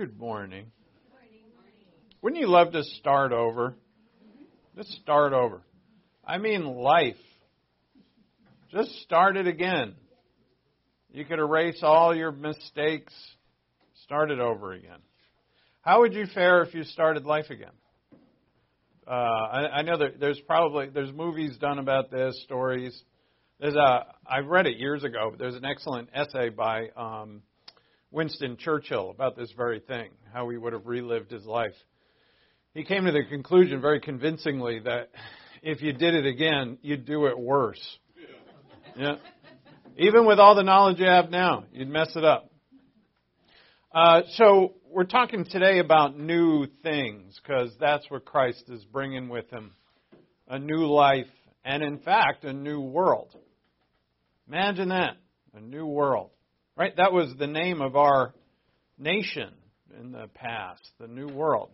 Good morning. Good morning, morning. Wouldn't you love to start over? Just start over. I mean, life. Just start it again. You could erase all your mistakes, start it over again. How would you fare if you started life again? Uh, I, I know that there's probably there's movies done about this, stories. There's a I read it years ago. But there's an excellent essay by um, Winston Churchill about this very thing, how he would have relived his life. He came to the conclusion very convincingly that if you did it again, you'd do it worse. Yeah. Even with all the knowledge you have now, you'd mess it up. Uh, so we're talking today about new things because that's what Christ is bringing with him a new life and, in fact, a new world. Imagine that a new world. Right? That was the name of our nation in the past, the new world.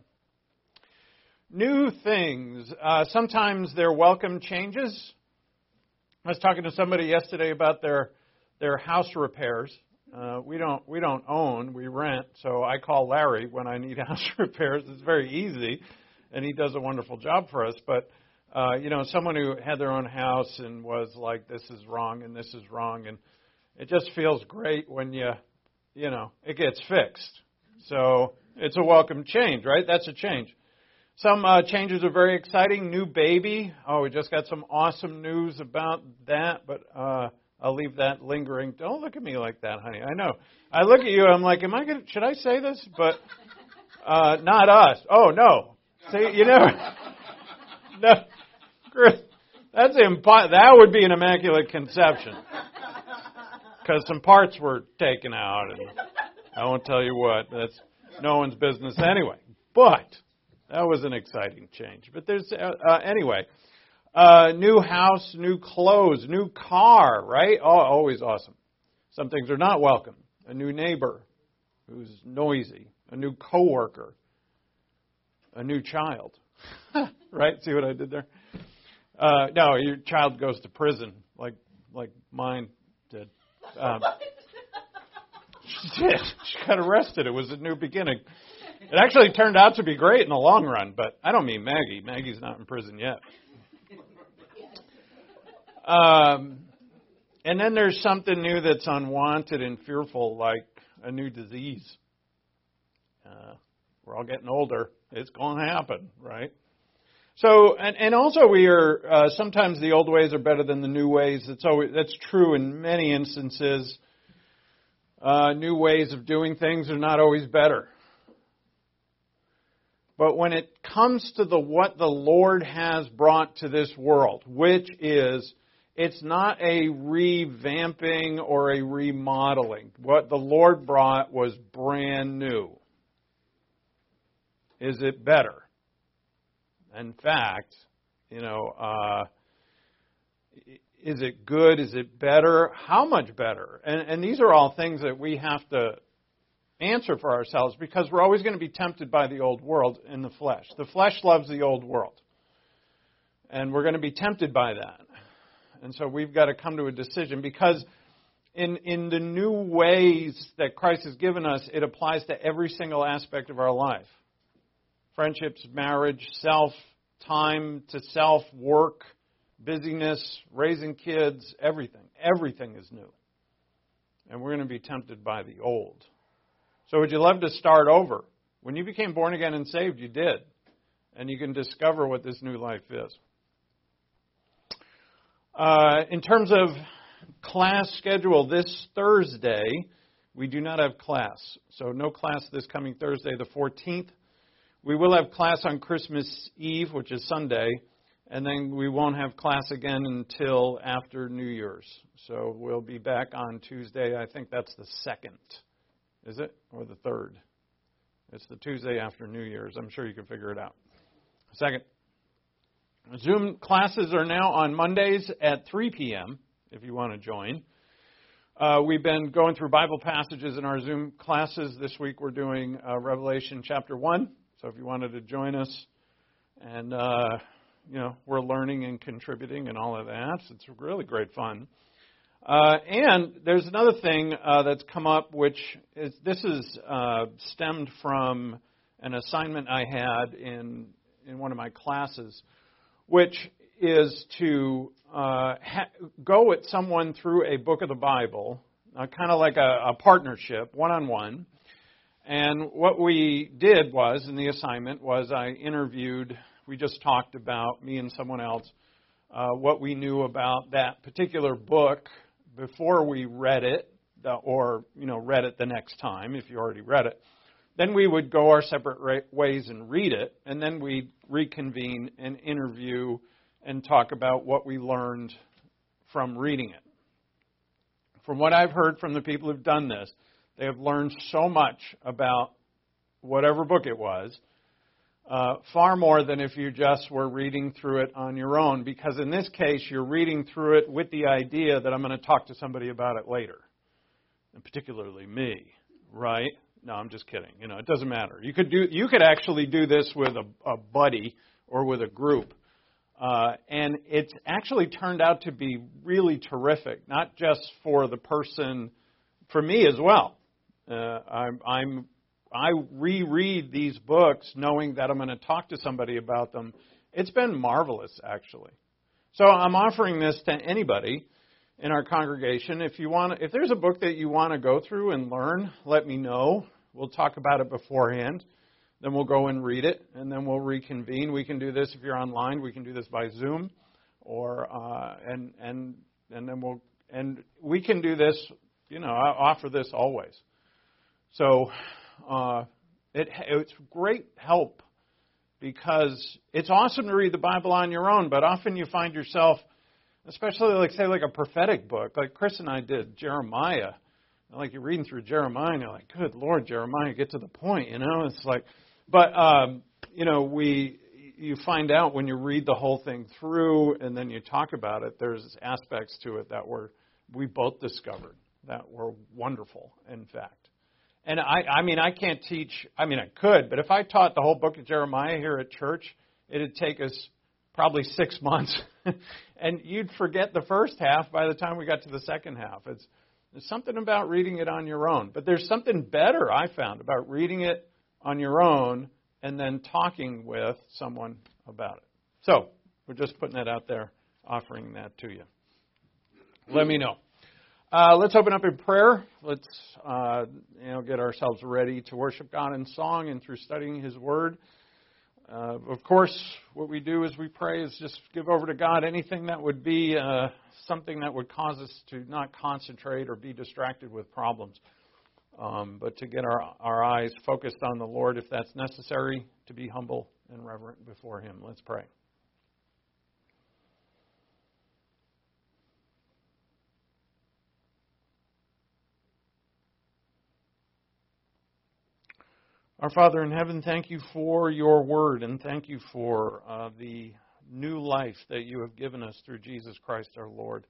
New things. Uh, sometimes they're welcome changes. I was talking to somebody yesterday about their their house repairs. Uh, we don't we don't own, we rent. So I call Larry when I need house repairs. It's very easy, and he does a wonderful job for us. But uh, you know, someone who had their own house and was like, "This is wrong and this is wrong," and it just feels great when you you know it gets fixed. So it's a welcome change, right? That's a change. Some uh, changes are very exciting. New baby. Oh, we just got some awesome news about that, but uh, I'll leave that lingering. Don't look at me like that, honey. I know. I look at you. I'm like, am I going? To, should I say this? But uh, not us. Oh no. See, you never. No, that's impo- That would be an immaculate conception because some parts were taken out, and I won't tell you what. That's no one's business anyway. But that was an exciting change. But there's uh, uh, anyway, uh, new house, new clothes, new car, right? Oh, always awesome. Some things are not welcome. A new neighbor who's noisy, a new coworker, a new child. right? See what I did there? Uh, no, your child goes to prison like like mine. Um, she did. She got arrested. It was a new beginning. It actually turned out to be great in the long run, but I don't mean Maggie. Maggie's not in prison yet. Um, and then there's something new that's unwanted and fearful, like a new disease. Uh, we're all getting older. It's going to happen, right? So, and, and also we are, uh, sometimes the old ways are better than the new ways. That's always, that's true in many instances. Uh, new ways of doing things are not always better. But when it comes to the what the Lord has brought to this world, which is it's not a revamping or a remodeling. What the Lord brought was brand new. Is it better? In fact, you know, uh, is it good? Is it better? How much better? And, and these are all things that we have to answer for ourselves because we're always going to be tempted by the old world in the flesh. The flesh loves the old world. And we're going to be tempted by that. And so we've got to come to a decision because in, in the new ways that Christ has given us, it applies to every single aspect of our life friendships, marriage, self, time to self, work, busyness, raising kids, everything. Everything is new. And we're going to be tempted by the old. So would you love to start over? When you became born again and saved, you did. And you can discover what this new life is. Uh, in terms of class schedule, this Thursday, we do not have class. So no class this coming Thursday, the 14th. We will have class on Christmas Eve, which is Sunday, and then we won't have class again until after New Year's. So we'll be back on Tuesday. I think that's the second. Is it? Or the third? It's the Tuesday after New Year's. I'm sure you can figure it out. Second, Zoom classes are now on Mondays at 3 p.m. if you want to join. Uh, we've been going through Bible passages in our Zoom classes. This week we're doing uh, Revelation chapter 1. So if you wanted to join us, and, uh, you know, we're learning and contributing and all of that, it's really great fun. Uh, and there's another thing uh, that's come up, which is this is uh, stemmed from an assignment I had in in one of my classes, which is to uh, ha- go with someone through a book of the Bible, uh, kind of like a, a partnership, one on one. And what we did was, in the assignment, was I interviewed. We just talked about me and someone else uh, what we knew about that particular book before we read it, or you know read it the next time if you already read it. Then we would go our separate ways and read it, and then we'd reconvene and interview and talk about what we learned from reading it. From what I've heard from the people who've done this, they have learned so much about whatever book it was, uh, far more than if you just were reading through it on your own, because in this case, you're reading through it with the idea that I'm going to talk to somebody about it later, and particularly me, right? No, I'm just kidding. You know, it doesn't matter. You could do, you could actually do this with a, a buddy or with a group. Uh, and it's actually turned out to be really terrific, not just for the person, for me as well. Uh, I'm, I'm, I reread these books knowing that I'm going to talk to somebody about them. It's been marvelous, actually. So I'm offering this to anybody in our congregation. If you want, if there's a book that you want to go through and learn, let me know. We'll talk about it beforehand. Then we'll go and read it, and then we'll reconvene. We can do this if you're online. We can do this by Zoom, or uh, and and and then we'll and we can do this. You know, I offer this always. So uh, it, it's great help because it's awesome to read the Bible on your own, but often you find yourself, especially like say like a prophetic book, like Chris and I did Jeremiah. Like you're reading through Jeremiah, and you're like, "Good Lord, Jeremiah, get to the point." You know, it's like, but um, you know, we you find out when you read the whole thing through, and then you talk about it. There's aspects to it that were we both discovered that were wonderful. In fact, and I, I mean, I can't teach. I mean, I could, but if I taught the whole book of Jeremiah here at church, it'd take us probably six months, and you'd forget the first half by the time we got to the second half. It's there's something about reading it on your own, but there's something better I found about reading it on your own and then talking with someone about it. So, we're just putting that out there, offering that to you. Let me know. Uh, let's open up in prayer. Let's uh, you know get ourselves ready to worship God in song and through studying His Word. Uh, of course, what we do as we pray is just give over to God anything that would be uh, something that would cause us to not concentrate or be distracted with problems um, but to get our, our eyes focused on the Lord if that's necessary, to be humble and reverent before Him. Let's pray. Our Father in heaven, thank you for your word and thank you for uh, the new life that you have given us through Jesus Christ our Lord.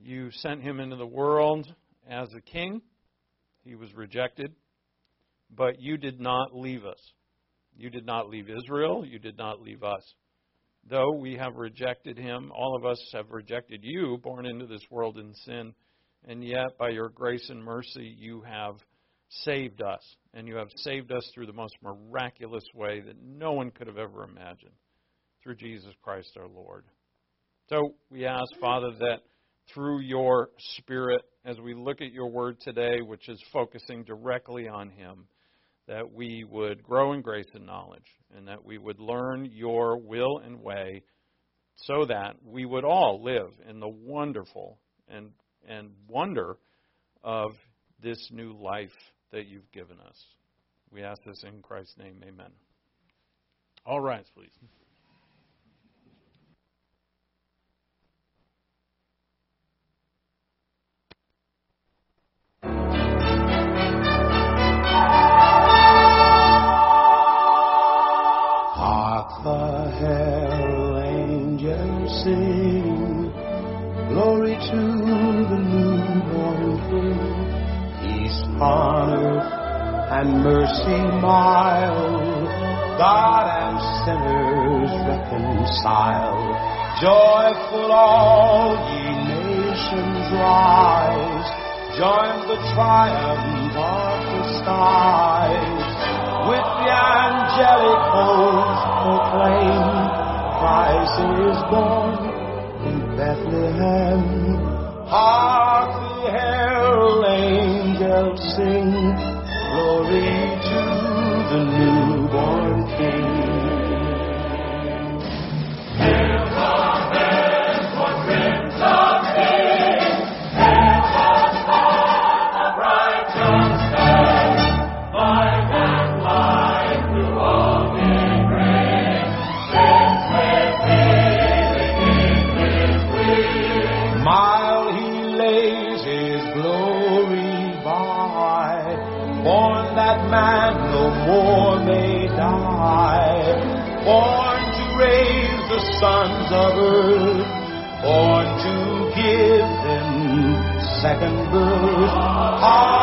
You sent him into the world as a king he was rejected, but you did not leave us. You did not leave Israel. You did not leave us. Though we have rejected him, all of us have rejected you, born into this world in sin, and yet by your grace and mercy you have saved us. And you have saved us through the most miraculous way that no one could have ever imagined through Jesus Christ our Lord. So we ask, Father, that through your Spirit as we look at your word today, which is focusing directly on Him, that we would grow in grace and knowledge, and that we would learn your will and way so that we would all live in the wonderful and, and wonder of this new life that you've given us. We ask this in Christ's name. Amen. All rise, please. and mercy mild, God and sinners reconciled. Joyful all ye nations rise, join the triumph of the skies. With the angelic host proclaim, Christ is born in Bethlehem. Hark the herald angels sing. Glory to the newborn King. i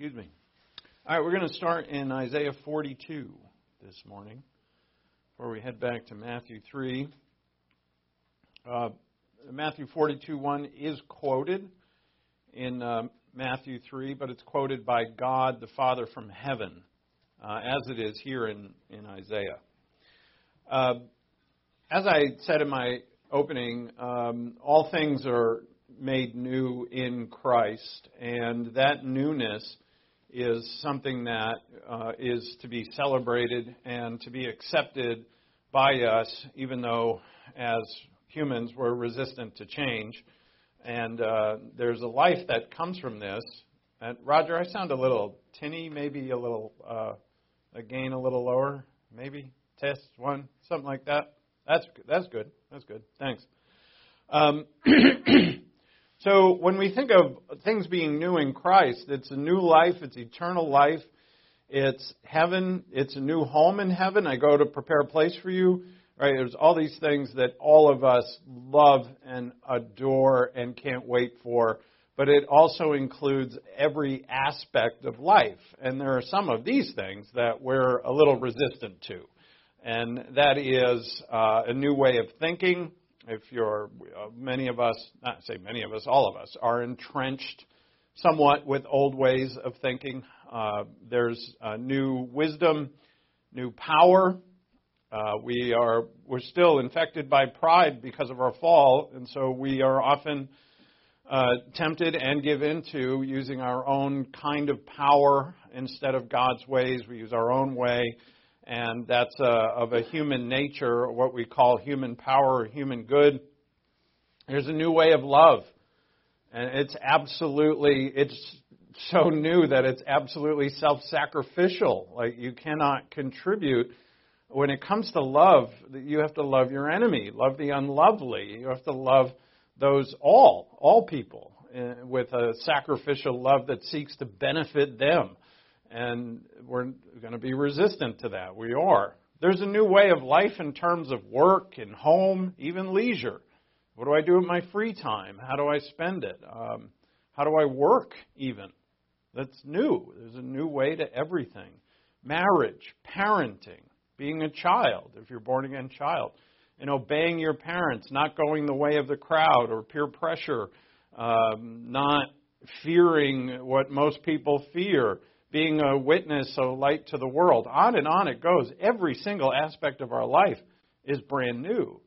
Excuse me. All right, we're going to start in Isaiah 42 this morning before we head back to Matthew 3. Uh, Matthew 42 1 is quoted in uh, Matthew 3, but it's quoted by God the Father from heaven, uh, as it is here in, in Isaiah. Uh, as I said in my opening, um, all things are made new in Christ, and that newness is something that uh, is to be celebrated and to be accepted by us, even though as humans we're resistant to change. And uh, there's a life that comes from this. And Roger, I sound a little tinny, maybe a little uh, a gain a little lower, maybe test one, something like that. That's that's good. That's good. Thanks. Um, so when we think of things being new in Christ, it's a new life. It's eternal life. It's heaven. It's a new home in heaven. I go to prepare a place for you. Right? There's all these things that all of us love and adore and can't wait for. But it also includes every aspect of life. And there are some of these things that we're a little resistant to. And that is uh, a new way of thinking. If you're, uh, many of us, not say many of us, all of us, are entrenched somewhat with old ways of thinking. Uh, there's uh, new wisdom, new power. Uh, we are we're still infected by pride because of our fall, and so we are often uh, tempted and give into using our own kind of power instead of God's ways. We use our own way, and that's uh, of a human nature, what we call human power human good. There's a new way of love, and it's absolutely it's so new that it's absolutely self-sacrificial. Like you cannot contribute when it comes to love, you have to love your enemy, love the unlovely. You have to love those all, all people, uh, with a sacrificial love that seeks to benefit them. And we're going to be resistant to that. We are. There's a new way of life in terms of work and home, even leisure. What do I do with my free time? How do I spend it? Um, how do I work, even? That's new. There's a new way to everything. Marriage, parenting, being a child, if you're born again child, and obeying your parents, not going the way of the crowd or peer pressure, um, not fearing what most people fear, being a witness, a light to the world. On and on it goes. Every single aspect of our life is brand new.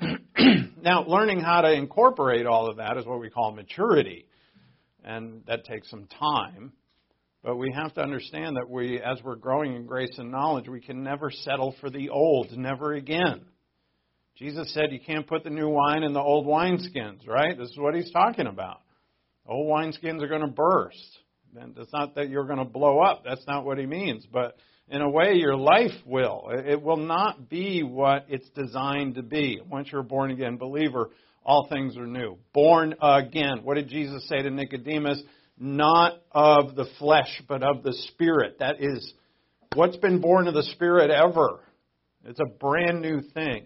now, learning how to incorporate all of that is what we call maturity, and that takes some time. But we have to understand that we, as we're growing in grace and knowledge, we can never settle for the old, never again. Jesus said you can't put the new wine in the old wineskins, right? This is what he's talking about. Old wineskins are going to burst. And it's not that you're going to blow up. That's not what he means. But in a way, your life will. It will not be what it's designed to be. Once you're a born again believer, all things are new. Born again. What did Jesus say to Nicodemus? not of the flesh, but of the Spirit. That is what's been born of the Spirit ever. It's a brand new thing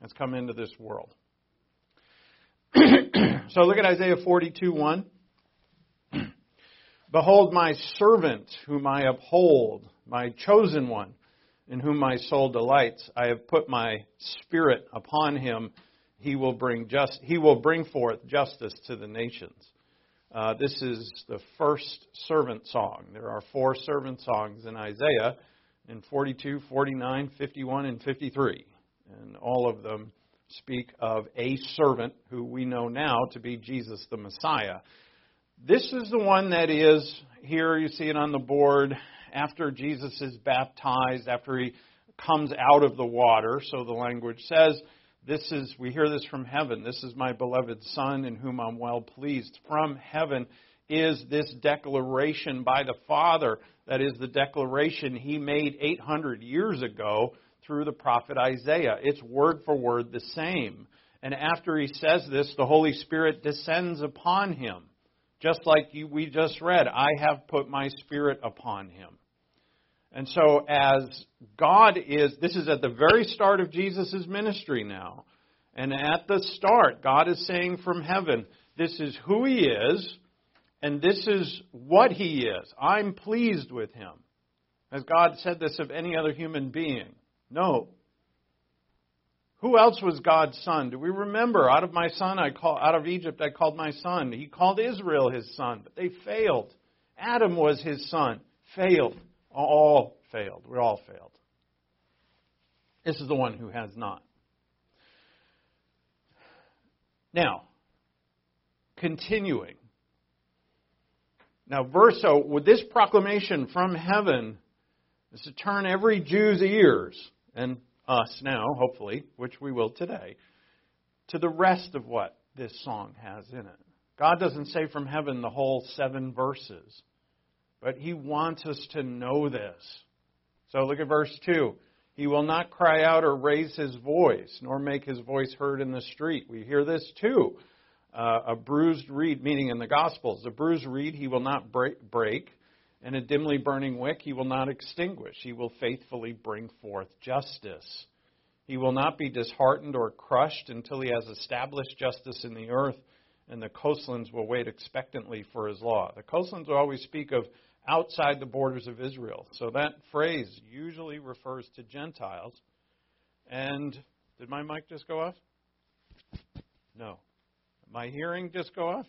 that's come into this world. so look at Isaiah 42 1. Behold, my servant, whom I uphold, my chosen one, in whom my soul delights. I have put my spirit upon him. He will bring just. He will bring forth justice to the nations. Uh, this is the first servant song. There are four servant songs in Isaiah in 42, 49, 51, and 53. And all of them speak of a servant who we know now to be Jesus the Messiah. This is the one that is here, you see it on the board, after Jesus is baptized, after he comes out of the water, so the language says. This is, we hear this from heaven. This is my beloved Son in whom I'm well pleased. From heaven is this declaration by the Father. That is the declaration he made 800 years ago through the prophet Isaiah. It's word for word the same. And after he says this, the Holy Spirit descends upon him. Just like you, we just read, I have put my Spirit upon him. And so, as God is, this is at the very start of Jesus' ministry now. And at the start, God is saying from heaven, this is who He is, And this is what he is. I'm pleased with him. Has God said this of any other human being? No. Who else was God's son? Do we remember? Out of my son I call out of Egypt I called my son. He called Israel his son, but they failed. Adam was his son. Failed. All failed. We all failed. This is the one who has not. Now, continuing. Now, verse so with this proclamation from heaven is to turn every Jew's ears and us now, hopefully, which we will today, to the rest of what this song has in it. God doesn't say from heaven the whole seven verses, but He wants us to know this. So look at verse 2. He will not cry out or raise his voice, nor make his voice heard in the street. We hear this too. Uh, a bruised reed, meaning in the Gospels, a bruised reed he will not break, break, and a dimly burning wick he will not extinguish. He will faithfully bring forth justice. He will not be disheartened or crushed until he has established justice in the earth, and the coastlands will wait expectantly for his law. The coastlands will always speak of outside the borders of Israel. So that phrase usually refers to Gentiles. And did my mic just go off? No. My hearing just go off?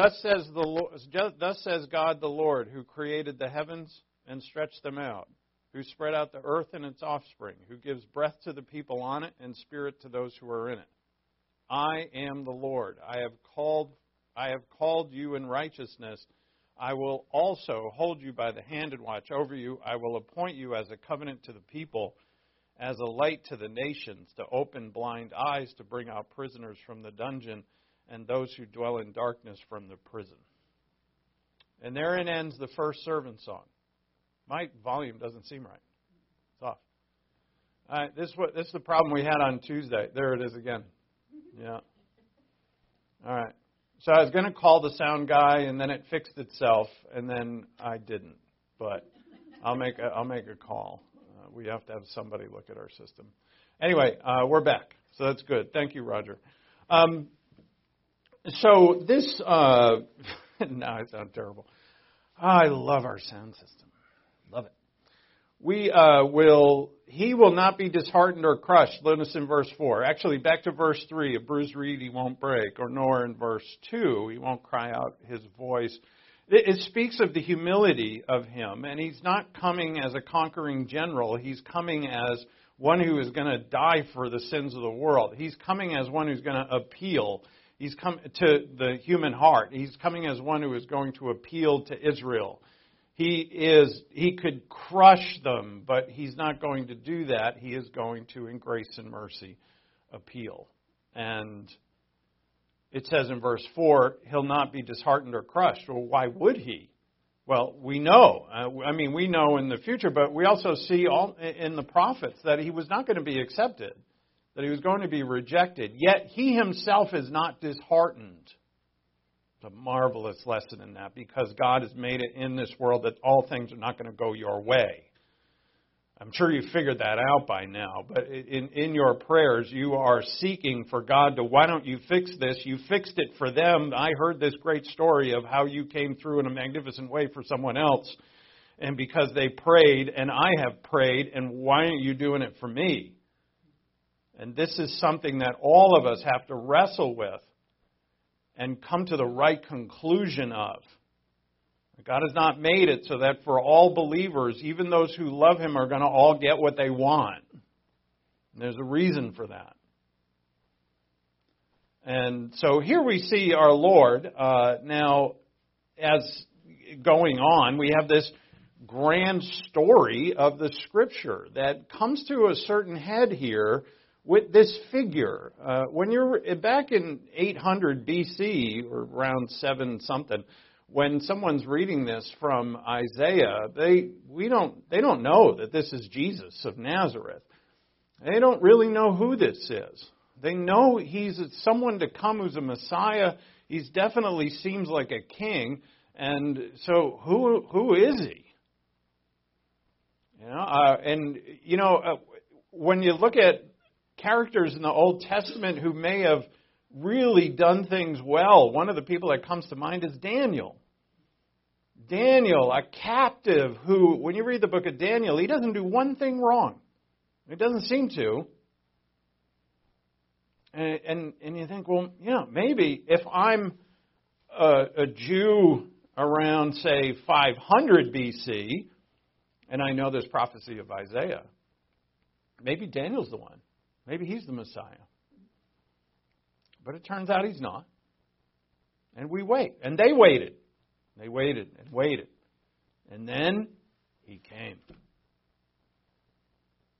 Thus says the Lord, thus says God the Lord, who created the heavens and stretched them out, who spread out the earth and its offspring, who gives breath to the people on it and spirit to those who are in it. I am the Lord. I have called I have called you in righteousness I will also hold you by the hand and watch over you. I will appoint you as a covenant to the people, as a light to the nations, to open blind eyes, to bring out prisoners from the dungeon, and those who dwell in darkness from the prison. And therein ends the first servant song. My volume doesn't seem right. It's off. All right, this, this is the problem we had on Tuesday. There it is again. Yeah. All right. So I was going to call the sound guy, and then it fixed itself, and then I didn't. But I'll make a, I'll make a call. Uh, we have to have somebody look at our system. Anyway, uh, we're back, so that's good. Thank you, Roger. Um, so this uh, now I sound terrible. I love our sound system. Love it. We uh, will he will not be disheartened or crushed. Notice in verse 4. Actually, back to verse 3. A bruised reed he won't break. Or nor in verse 2. He won't cry out his voice. It, it speaks of the humility of him. And he's not coming as a conquering general. He's coming as one who is going to die for the sins of the world. He's coming as one who's going to appeal. He's come to the human heart. He's coming as one who is going to appeal to Israel he is he could crush them, but he's not going to do that. He is going to, in grace and mercy, appeal. And it says in verse 4, he'll not be disheartened or crushed. Well, why would he? Well, we know. Uh, I mean, we know in the future, but we also see all in the prophets that he was not going to be accepted, that he was going to be rejected. Yet he himself is not disheartened It's a marvelous lesson in that because God has made it in this world that all things are not going to go your way. I'm sure you figured that out by now, but in, in your prayers, you are seeking for God to, why don't you fix this? You fixed it for them. I heard this great story of how you came through in a magnificent way for someone else, and because they prayed, and I have prayed, and why aren't you doing it for me? And this is something that all of us have to wrestle with and come to the right conclusion of. God has not made it so that for all believers, even those who love Him, are going to all get what they want. And there's a reason for that. And so here we see our Lord. Uh, now, as going on, we have this grand story of the Scripture that comes to a certain head here with this figure. Uh, when you're back in 800 BC or around seven something, when someone's reading this from Isaiah, they we don't they don't know that this is Jesus of Nazareth. They don't really know who this is. They know he's someone to come who's a Messiah. He's definitely seems like a king, and so who who is he? You know, uh, and you know uh, when you look at characters in the Old Testament who may have really done things well. One of the people that comes to mind is Daniel. Daniel, a captive who, when you read the book of Daniel, he doesn't do one thing wrong. It doesn't seem to. And, and, and you think, well, yeah, maybe if I'm a, a Jew around, say, 500 BC, and I know there's prophecy of Isaiah, maybe Daniel's the one. Maybe he's the Messiah. But it turns out he's not. And we wait. And they waited. They waited and waited. And then he came.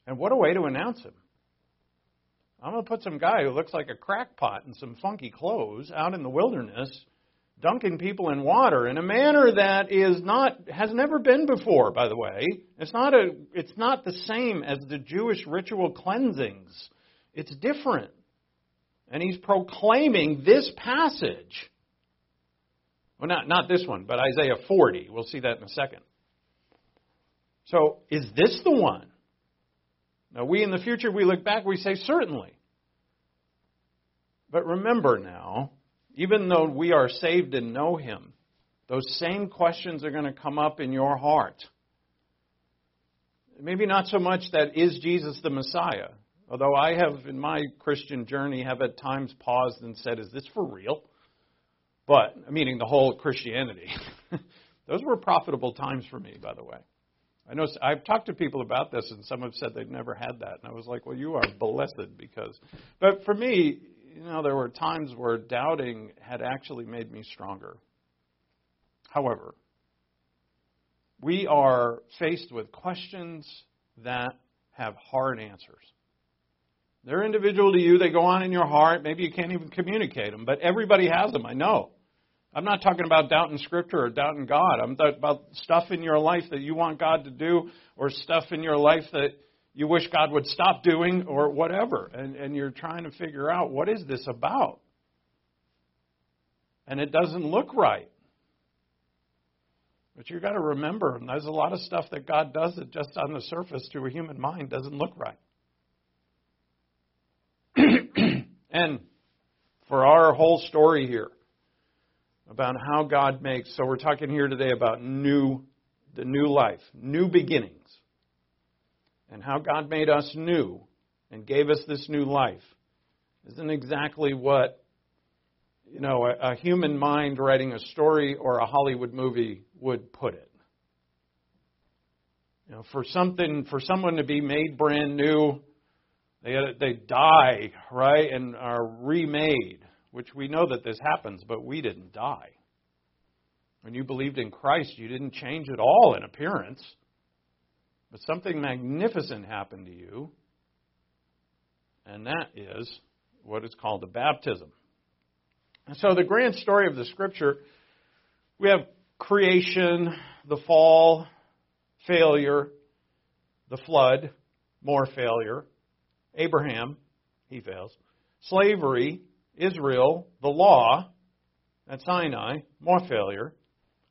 And what a way to announce him. I'm going to put some guy who looks like a crackpot in some funky clothes out in the wilderness, dunking people in water in a manner that is not has never been before. By the way, it's not a it's not the same as the Jewish ritual cleansings. It's different, and he's proclaiming this passage. Well, not not this one, but Isaiah 40. We'll see that in a second. So, is this the one? Now, we in the future, we look back, we say, certainly. But remember now, even though we are saved and know Him, those same questions are going to come up in your heart. Maybe not so much that is Jesus the Messiah, although I have, in my Christian journey, have at times paused and said, is this for real? But, meaning the whole Christianity. those were profitable times for me, by the way. I know I've talked to people about this, and some have said they've never had that, and I was like, "Well, you are blessed because." But for me, you know, there were times where doubting had actually made me stronger. However, we are faced with questions that have hard answers. They're individual to you. They go on in your heart. Maybe you can't even communicate them, but everybody has them. I know. I'm not talking about doubting Scripture or doubting God. I'm talking about stuff in your life that you want God to do or stuff in your life that you wish God would stop doing or whatever. And, and you're trying to figure out what is this about? And it doesn't look right. But you've got to remember, there's a lot of stuff that God does that just on the surface to a human mind doesn't look right. And for our whole story here, about how God makes. So we're talking here today about new, the new life, new beginnings, and how God made us new and gave us this new life. Isn't exactly what you know a, a human mind writing a story or a Hollywood movie would put it. You know, for something, for someone to be made brand new, they uh, they die right and are remade which we know that this happens, but we didn't die. When you believed in Christ, you didn't change at all in appearance, but something magnificent happened to you, and that is what is called a baptism. And so, the grand story of the Scripture we have creation, the fall, failure, the flood, more failure, Abraham, he fails, slavery, Israel, the law at Sinai, more failure.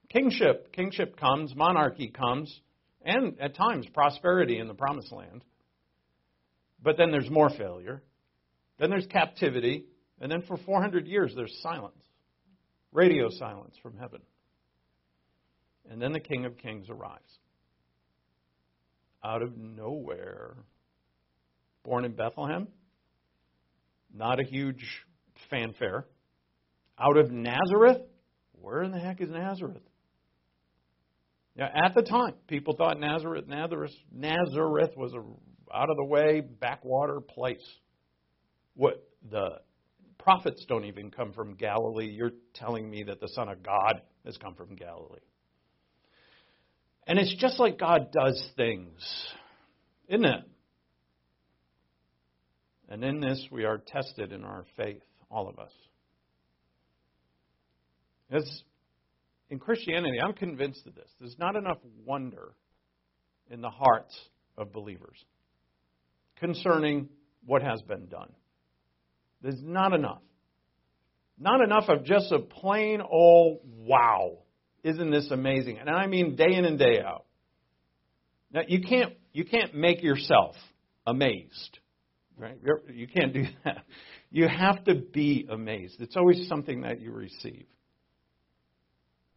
Kingship, kingship comes, monarchy comes, and at times prosperity in the promised land. But then there's more failure. Then there's captivity. And then for 400 years there's silence, radio silence from heaven. And then the King of Kings arrives. Out of nowhere. Born in Bethlehem. Not a huge fanfare. Out of Nazareth? Where in the heck is Nazareth? Now, at the time, people thought Nazareth, Nazareth, Nazareth was a out of the way backwater place. What the prophets don't even come from Galilee. You're telling me that the Son of God has come from Galilee. And it's just like God does things, isn't it? And in this, we are tested in our faith all of us. As in Christianity, I'm convinced of this. There's not enough wonder in the hearts of believers concerning what has been done. There's not enough. Not enough of just a plain old wow. Isn't this amazing? And I mean day in and day out. Now you can't you can't make yourself amazed. Right? You're, you can't do that. You have to be amazed. It's always something that you receive.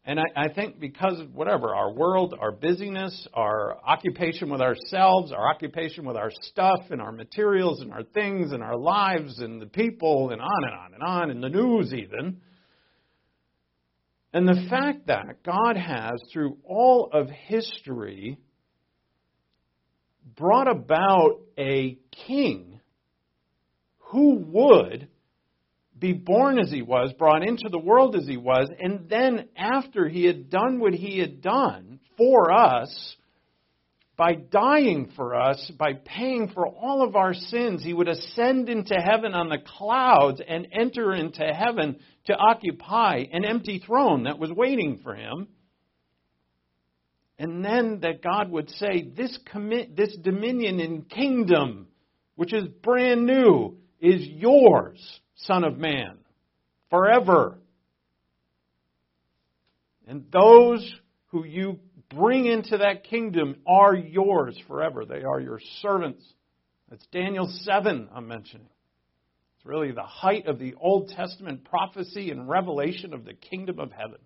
And I, I think because of whatever, our world, our busyness, our occupation with ourselves, our occupation with our stuff and our materials and our things and our lives and the people and on and on and on, and the news even. And the fact that God has, through all of history, brought about a king who would be born as he was, brought into the world as he was, and then after he had done what he had done for us, by dying for us, by paying for all of our sins, he would ascend into heaven on the clouds and enter into heaven to occupy an empty throne that was waiting for him. And then that God would say, This, commit, this dominion and kingdom, which is brand new, is yours Son of Man, forever. And those who you bring into that kingdom are yours forever. They are your servants. That's Daniel 7 I'm mentioning. It's really the height of the Old Testament prophecy and revelation of the kingdom of heaven.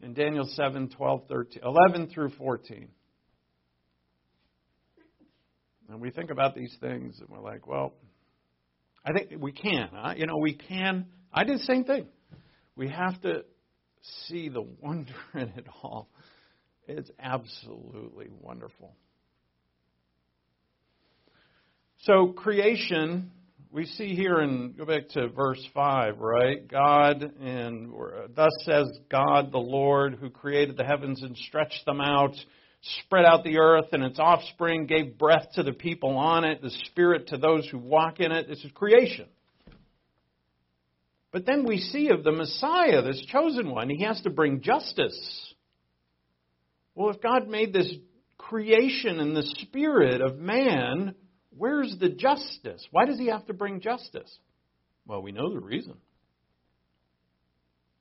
In Daniel 7, 12, 13, 11 through 14. And we think about these things and we're like, well, I think we can. Huh? You know, we can. I did the same thing. We have to see the wonder in it all. It's absolutely wonderful. So, creation, we see here and go back to verse 5, right? God, and thus says God the Lord, who created the heavens and stretched them out spread out the earth and its offspring, gave breath to the people on it, the spirit to those who walk in it. This is creation. But then we see of the Messiah, this chosen one, he has to bring justice. Well, if God made this creation in the spirit of man, where's the justice? Why does he have to bring justice? Well, we know the reason.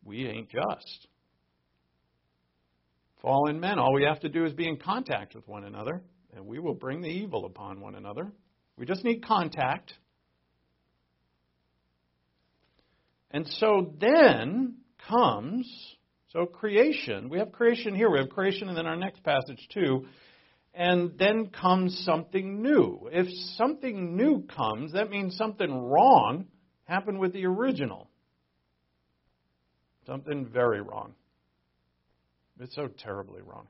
We ain't just fallen men. All we have to do is be in contact with one another, and we will bring the evil upon one another. We just need contact. And so then comes, so creation. We have creation here, we have creation, and then our next passage too. And then comes something new. If something new comes, that means something wrong happened with the original. Something very wrong. It's so terribly wrong.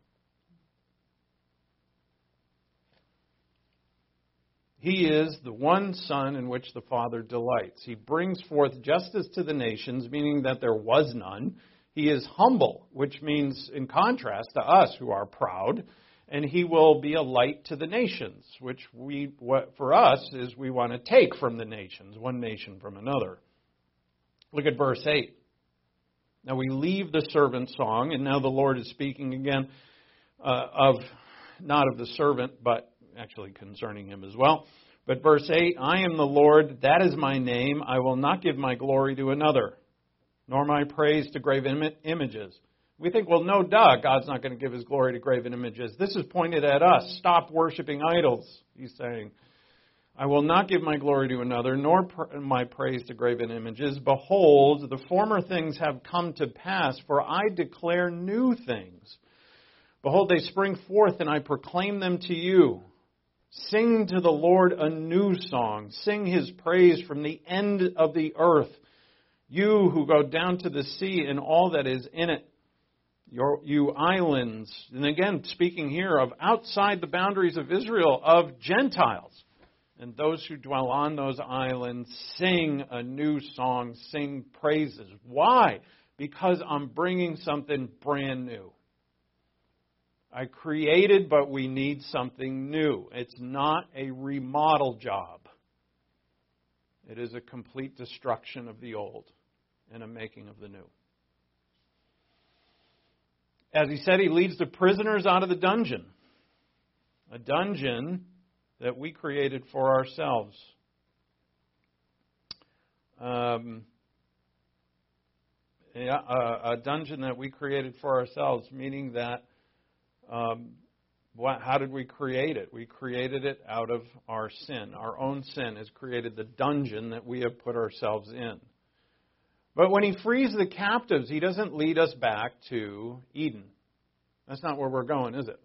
He is the one Son in which the Father delights. He brings forth justice to the nations, meaning that there was none. He is humble, which means, in contrast to us who are proud. And he will be a light to the nations, which we, what for us is we want to take from the nations, one nation from another. Look at verse 8. Now we leave the servant song, and now the Lord is speaking again uh, of not of the servant, but actually concerning him as well. But verse 8 I am the Lord, that is my name. I will not give my glory to another, nor my praise to graven Im- images. We think, well, no, duh, God's not going to give his glory to graven images. This is pointed at us. Stop worshiping idols, he's saying. I will not give my glory to another, nor pr- my praise to graven images. Behold, the former things have come to pass, for I declare new things. Behold, they spring forth, and I proclaim them to you. Sing to the Lord a new song. Sing his praise from the end of the earth. You who go down to the sea and all that is in it, your, you islands. And again, speaking here of outside the boundaries of Israel, of Gentiles and those who dwell on those islands sing a new song, sing praises. Why? Because I'm bringing something brand new. I created, but we need something new. It's not a remodel job, it is a complete destruction of the old and a making of the new. As he said, he leads the prisoners out of the dungeon. A dungeon that we created for ourselves. Um, yeah, a, a, dungeon that we created for ourselves, meaning that um, what, how did we create it? We created it out of our sin. Our own sin has created the dungeon that we have put ourselves in. But when he frees the captives, he doesn't lead us back to Eden. That's not where we're going, is it?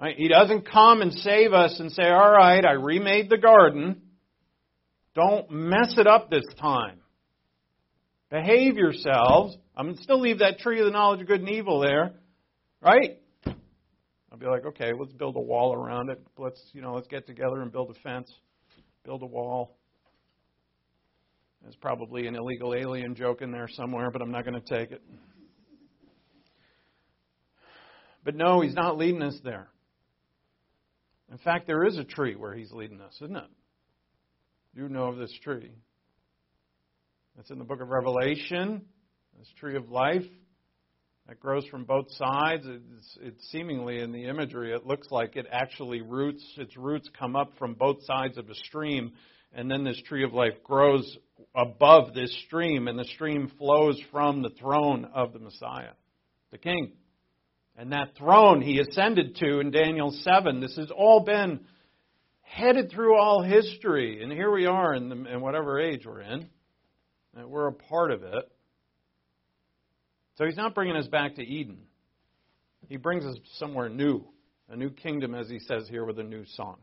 Right? He doesn't come and save us and say, All right, I remade the garden. Don't mess it up this time. Behave yourselves. I'm going to still leave that tree of the knowledge of good and evil there. Right? I'll be like, okay, let's build a wall around it. Let's, you know, let's get together and build a fence, build a wall. There's probably an illegal alien joke in there somewhere, but I'm not going to take it. But no, he's not leading us there. In fact, there is a tree where he's leading us, isn't it? You know of this tree. It's in the book of Revelation, this tree of life that grows from both sides. It's, it's, seemingly in the imagery, it looks like it actually roots, its roots come up from both sides of a stream, and then this tree of life grows above this stream, and the stream flows from the throne of the Messiah, the King. And that throne he ascended to in Daniel 7. This has all been headed through all history, and here we are in, the, in whatever age we're in. And we're a part of it. So he's not bringing us back to Eden. He brings us somewhere new, a new kingdom, as he says here, with a new song.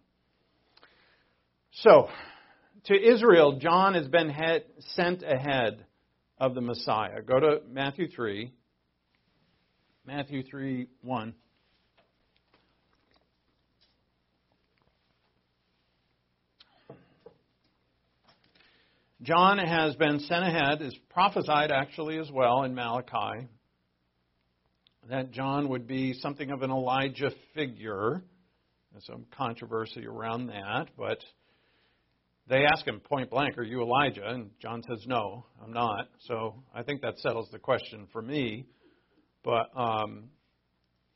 So, to Israel, John has been head, sent ahead of the Messiah. Go to Matthew 3. Matthew 3 1. John has been sent ahead, is prophesied actually as well in Malachi, that John would be something of an Elijah figure. There's some controversy around that, but they ask him point blank, Are you Elijah? And John says, No, I'm not. So I think that settles the question for me. But um,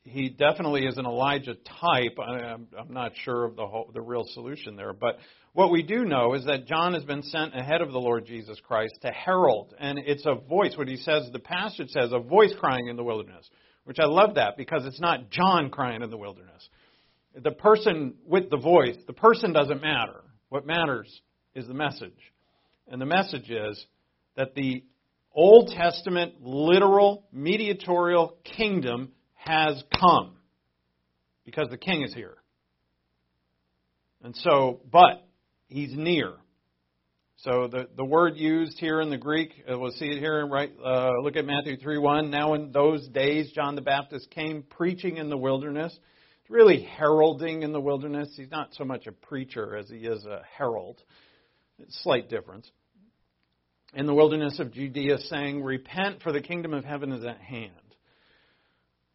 he definitely is an Elijah type. I'm, I'm not sure of the whole, the real solution there, but what we do know is that John has been sent ahead of the Lord Jesus Christ to herald, and it's a voice. What he says, the passage says, a voice crying in the wilderness, which I love that because it's not John crying in the wilderness. The person with the voice, the person doesn't matter. What matters is the message, and the message is that the Old Testament literal mediatorial kingdom has come because the king is here. And so, but he's near. So the, the word used here in the Greek, uh, we'll see it here, right? Uh, look at Matthew 3 1. Now in those days, John the Baptist came preaching in the wilderness. It's really heralding in the wilderness. He's not so much a preacher as he is a herald. Slight difference. In the wilderness of Judea, saying, Repent, for the kingdom of heaven is at hand.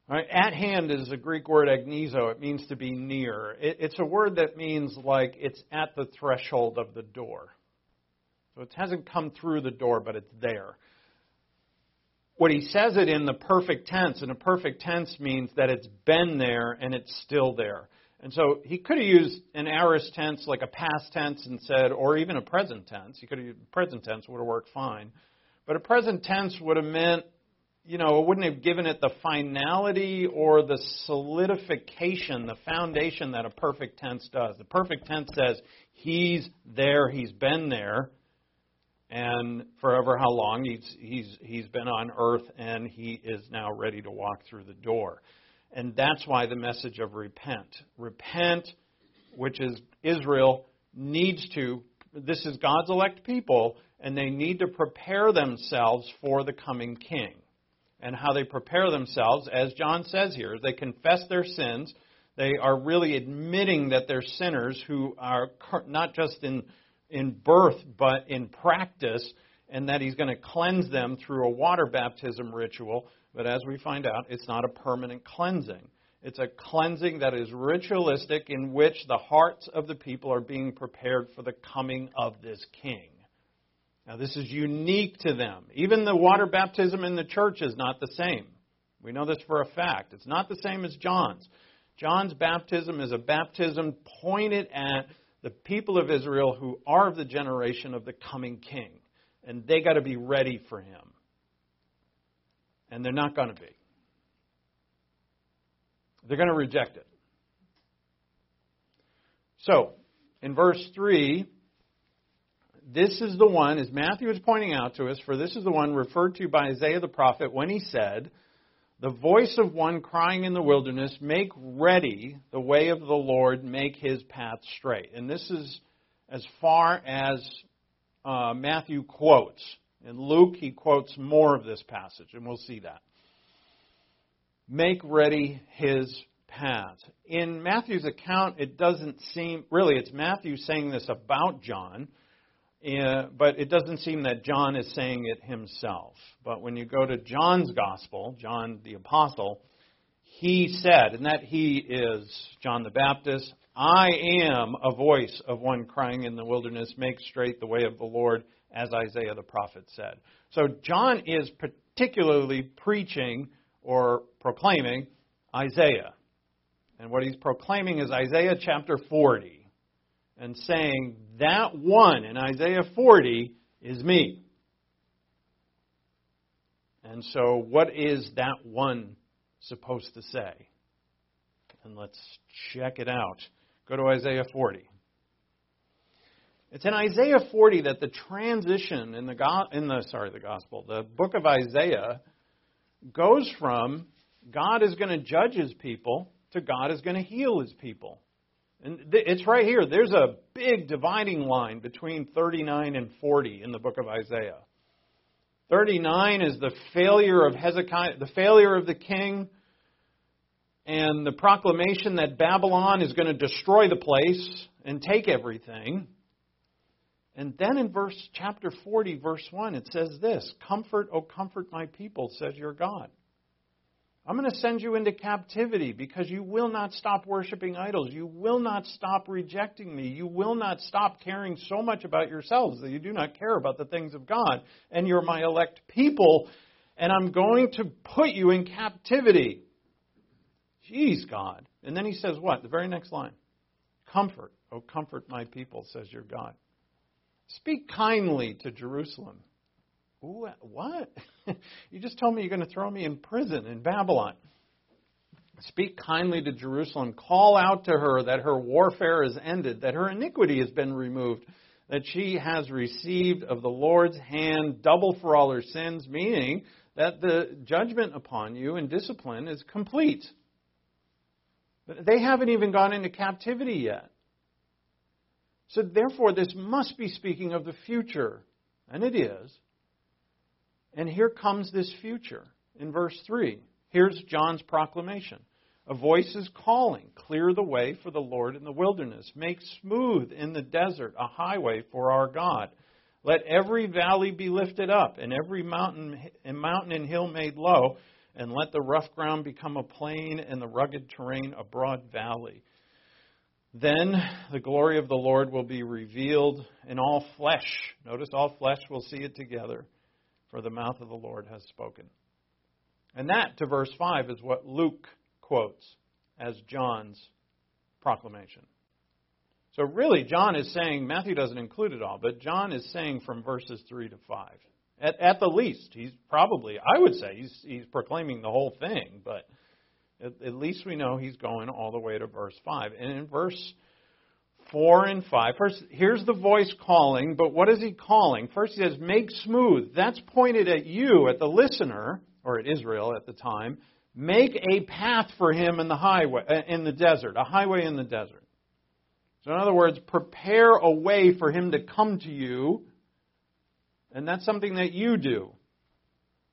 Right? At hand is a Greek word agnizo. It means to be near. It, it's a word that means like it's at the threshold of the door. So it hasn't come through the door, but it's there. What he says it in the perfect tense, and a perfect tense means that it's been there and it's still there. And so he could have used an aorist tense like a past tense and said, or even a present tense. He could have used present tense would have worked fine. But a present tense would have meant you know, it wouldn't have given it the finality or the solidification, the foundation that a perfect tense does. The perfect tense says, He's there, He's been there, and forever how long he's, he's, he's been on earth, and He is now ready to walk through the door. And that's why the message of repent. Repent, which is Israel, needs to, this is God's elect people, and they need to prepare themselves for the coming king and how they prepare themselves, as John says here, they confess their sins. They are really admitting that they're sinners who are not just in, in birth, but in practice, and that he's going to cleanse them through a water baptism ritual. But as we find out, it's not a permanent cleansing. It's a cleansing that is ritualistic in which the hearts of the people are being prepared for the coming of this king. Now, this is unique to them. Even the water baptism in the church is not the same. We know this for a fact. It's not the same as John's. John's baptism is a baptism pointed at the people of Israel who are of the generation of the coming king. And they got to be ready for him. And they're not going to be. They're going to reject it. So, in verse 3, this is the one, as Matthew is pointing out to us, for this is the one referred to by Isaiah the prophet when he said, The voice of one crying in the wilderness, Make ready the way of the Lord, make his path straight. And this is as far as uh, Matthew quotes. In Luke, he quotes more of this passage, and we'll see that. Make ready his path. In Matthew's account, it doesn't seem, really, it's Matthew saying this about John, uh, but it doesn't seem that John is saying it himself. But when you go to John's gospel, John the apostle, he said, and that he is John the Baptist, I am a voice of one crying in the wilderness, make straight the way of the Lord, as Isaiah the prophet said. So John is particularly preaching or proclaiming Isaiah. And what he's proclaiming is Isaiah chapter 40 and saying, That one in Isaiah 40 is me. And so, what is that one supposed to say? And let's check it out. Go to Isaiah 40. It's in Isaiah 40 that the transition in the in the sorry the gospel, the book of Isaiah goes from God is going to judge his people to God is going to heal his people. And it's right here. There's a big dividing line between 39 and 40 in the book of Isaiah. 39 is the failure of Hezekiah, the failure of the king, and the proclamation that Babylon is going to destroy the place and take everything. And then in verse chapter 40 verse 1 it says this, "Comfort, O comfort my people," says your God. I'm going to send you into captivity because you will not stop worshiping idols. You will not stop rejecting me. You will not stop caring so much about yourselves that you do not care about the things of God. And you're my elect people, and I'm going to put you in captivity. Jeez, God. And then he says what? The very next line Comfort, oh, comfort my people, says your God. Speak kindly to Jerusalem what? you just told me you're going to throw me in prison in Babylon. Speak kindly to Jerusalem. Call out to her that her warfare is ended, that her iniquity has been removed, that she has received of the Lord's hand double for all her sins, meaning that the judgment upon you and discipline is complete. They haven't even gone into captivity yet. So, therefore, this must be speaking of the future, and it is. And here comes this future in verse 3. Here's John's proclamation. A voice is calling, Clear the way for the Lord in the wilderness. Make smooth in the desert a highway for our God. Let every valley be lifted up, and every mountain and mountain and hill made low, and let the rough ground become a plain, and the rugged terrain a broad valley. Then the glory of the Lord will be revealed, in all flesh, notice all flesh will see it together for the mouth of the Lord has spoken. And that, to verse 5, is what Luke quotes as John's proclamation. So, really, John is saying, Matthew doesn't include it all, but John is saying from verses 3 to 5. At, at the least, he's probably, I would say, he's, he's proclaiming the whole thing, but at, at least we know he's going all the way to verse 5. And in verse 4 and 5. First, here's the voice calling, but what is he calling? First, he says, make smooth. That's pointed at you, at the listener, or at Israel at the time. Make a path for him in the highway, uh, in the desert, a highway in the desert. So, in other words, prepare a way for him to come to you, and that's something that you do.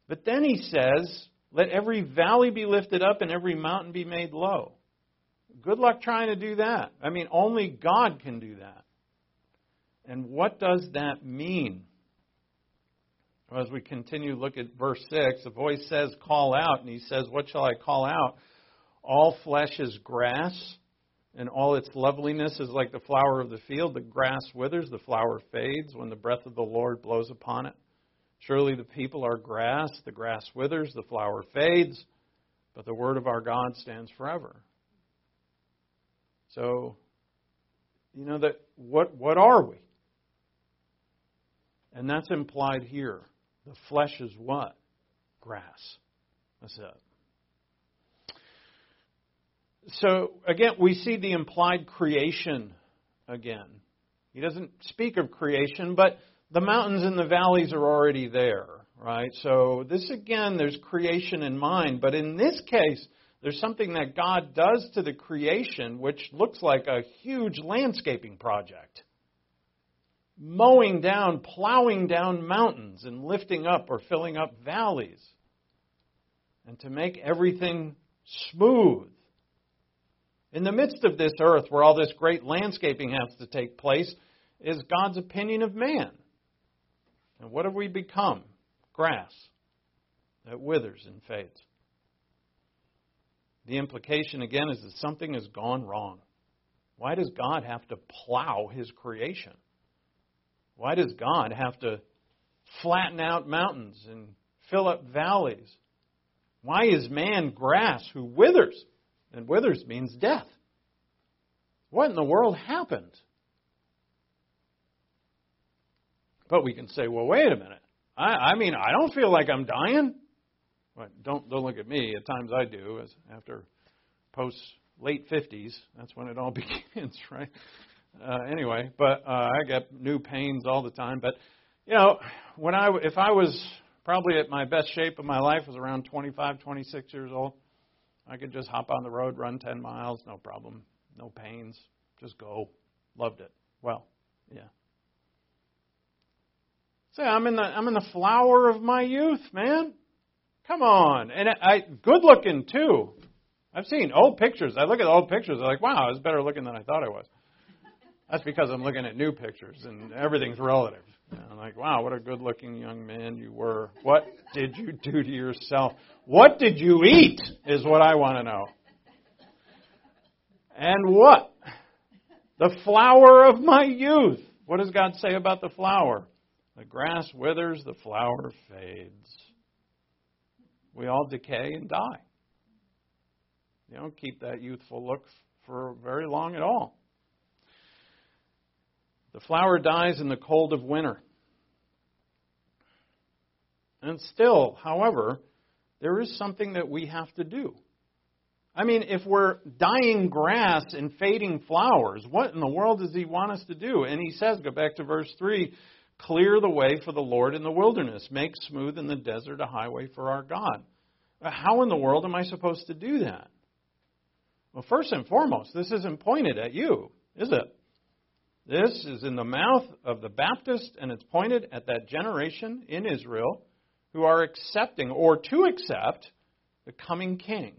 But then he says, let every valley be lifted up and every mountain be made low. Good luck trying to do that. I mean, only God can do that. And what does that mean? As we continue, look at verse 6. The voice says, Call out. And he says, What shall I call out? All flesh is grass, and all its loveliness is like the flower of the field. The grass withers, the flower fades when the breath of the Lord blows upon it. Surely the people are grass, the grass withers, the flower fades, but the word of our God stands forever. So, you know that what what are we? And that's implied here. The flesh is what? Grass. That's it. So again, we see the implied creation again. He doesn't speak of creation, but the mountains and the valleys are already there, right? So this again, there's creation in mind, but in this case, there's something that God does to the creation which looks like a huge landscaping project. Mowing down, plowing down mountains and lifting up or filling up valleys. And to make everything smooth. In the midst of this earth, where all this great landscaping has to take place, is God's opinion of man. And what have we become? Grass that withers and fades. The implication, again, is that something has gone wrong. Why does God have to plow his creation? Why does God have to flatten out mountains and fill up valleys? Why is man grass who withers? And withers means death. What in the world happened? But we can say, well, wait a minute. I, I mean, I don't feel like I'm dying. Well, don't don't look at me. At times I do. As after post late fifties, that's when it all begins, right? Uh, anyway, but uh, I get new pains all the time. But you know, when I if I was probably at my best shape of my life was around 25, 26 years old, I could just hop on the road, run 10 miles, no problem, no pains, just go. Loved it. Well, yeah. Say, I'm in the I'm in the flower of my youth, man. Come on, and I, I good looking too. I've seen old pictures. I look at old pictures. I'm like, wow, I was better looking than I thought I was. That's because I'm looking at new pictures, and everything's relative. And I'm like, wow, what a good-looking young man you were. What did you do to yourself? What did you eat? Is what I want to know. And what? The flower of my youth. What does God say about the flower? The grass withers, the flower fades. We all decay and die. You don't keep that youthful look for very long at all. The flower dies in the cold of winter. And still, however, there is something that we have to do. I mean, if we're dying grass and fading flowers, what in the world does he want us to do? And he says, go back to verse 3 clear the way for the Lord in the wilderness, make smooth in the desert a highway for our God. How in the world am I supposed to do that? Well, first and foremost, this isn't pointed at you, is it? This is in the mouth of the Baptist, and it's pointed at that generation in Israel who are accepting or to accept the coming king.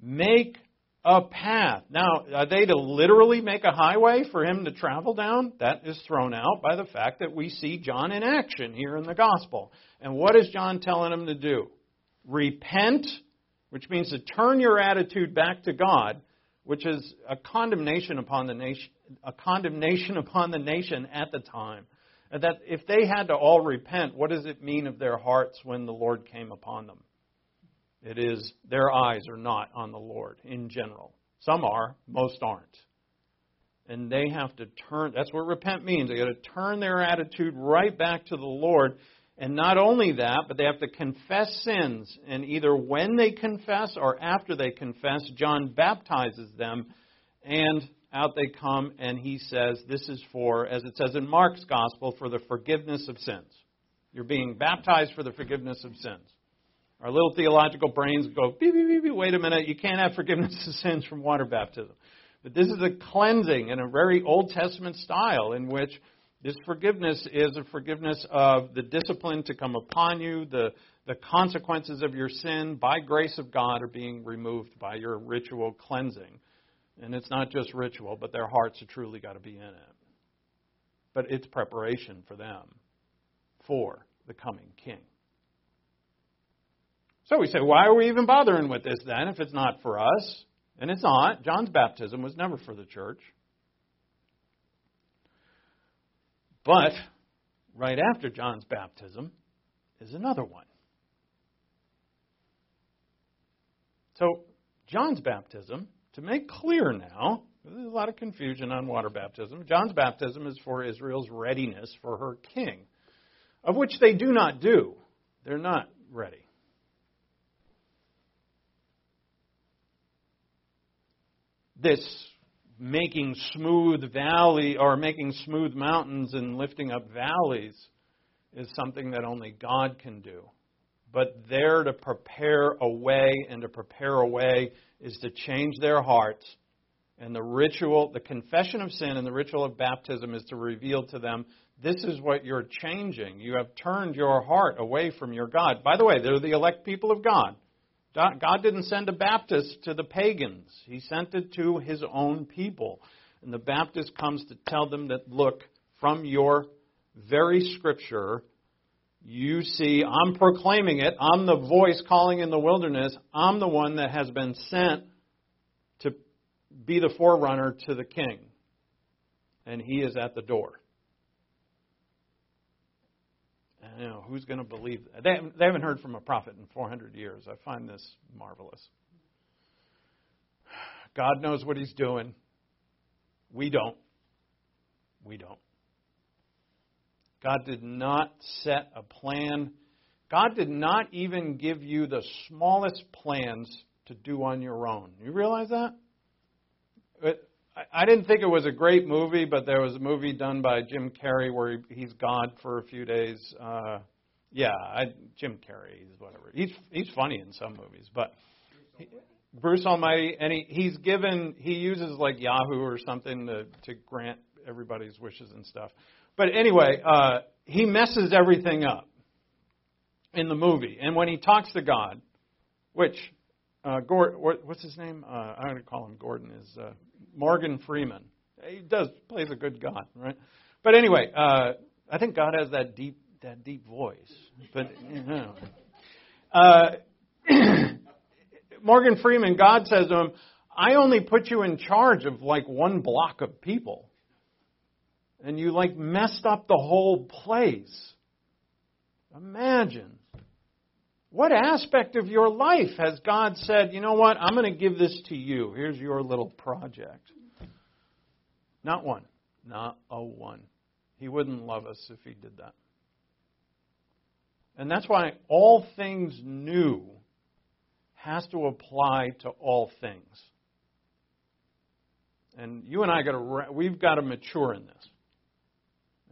Make a path. Now, are they to literally make a highway for him to travel down? That is thrown out by the fact that we see John in action here in the gospel. And what is John telling him to do? Repent, which means to turn your attitude back to God, which is a condemnation upon the nation, a condemnation upon the nation at the time. And that if they had to all repent, what does it mean of their hearts when the Lord came upon them? It is their eyes are not on the Lord in general. Some are, most aren't. And they have to turn, that's what repent means. They got to turn their attitude right back to the Lord. And not only that, but they have to confess sins. And either when they confess or after they confess, John baptizes them. And out they come, and he says, This is for, as it says in Mark's gospel, for the forgiveness of sins. You're being baptized for the forgiveness of sins. Our little theological brains go, beep, beep, beep, beep, wait a minute, you can't have forgiveness of sins from water baptism. But this is a cleansing in a very Old Testament style in which this forgiveness is a forgiveness of the discipline to come upon you, the, the consequences of your sin by grace of God are being removed by your ritual cleansing. And it's not just ritual, but their hearts have truly got to be in it. But it's preparation for them for the coming king. So we say, why are we even bothering with this then if it's not for us? And it's not. John's baptism was never for the church. But right after John's baptism is another one. So, John's baptism, to make clear now, there's a lot of confusion on water baptism. John's baptism is for Israel's readiness for her king, of which they do not do. They're not ready. This making smooth valley or making smooth mountains and lifting up valleys is something that only God can do. But there to prepare a way and to prepare a way is to change their hearts. And the ritual, the confession of sin and the ritual of baptism is to reveal to them this is what you're changing. You have turned your heart away from your God. By the way, they're the elect people of God. God didn't send a Baptist to the pagans, He sent it to His own people. And the Baptist comes to tell them that, look, from your very scripture, you see, I'm proclaiming it. I'm the voice calling in the wilderness. I'm the one that has been sent to be the forerunner to the king. And he is at the door. And, you know, who's going to believe that? They haven't, they haven't heard from a prophet in 400 years. I find this marvelous. God knows what he's doing. We don't. We don't. God did not set a plan. God did not even give you the smallest plans to do on your own. You realize that? I didn't think it was a great movie, but there was a movie done by Jim Carrey where he, he's God for a few days. Uh, yeah, I, Jim Carrey, he's whatever. He's he's funny in some movies, but he, Bruce Almighty, and he, he's given he uses like Yahoo or something to to grant everybody's wishes and stuff. But anyway, uh, he messes everything up in the movie, and when he talks to God, which uh, Gord, what's his name? Uh, I'm going to call him Gordon. Is uh, Morgan Freeman? He does plays a good God, right? But anyway, uh, I think God has that deep that deep voice. But you know, uh, Morgan Freeman, God says to him, "I only put you in charge of like one block of people, and you like messed up the whole place." Imagine what aspect of your life has God said, you know what, I'm going to give this to you. Here's your little project? Not one. Not a one. He wouldn't love us if he did that. And that's why all things new has to apply to all things. And you and I got to we've got to mature in this.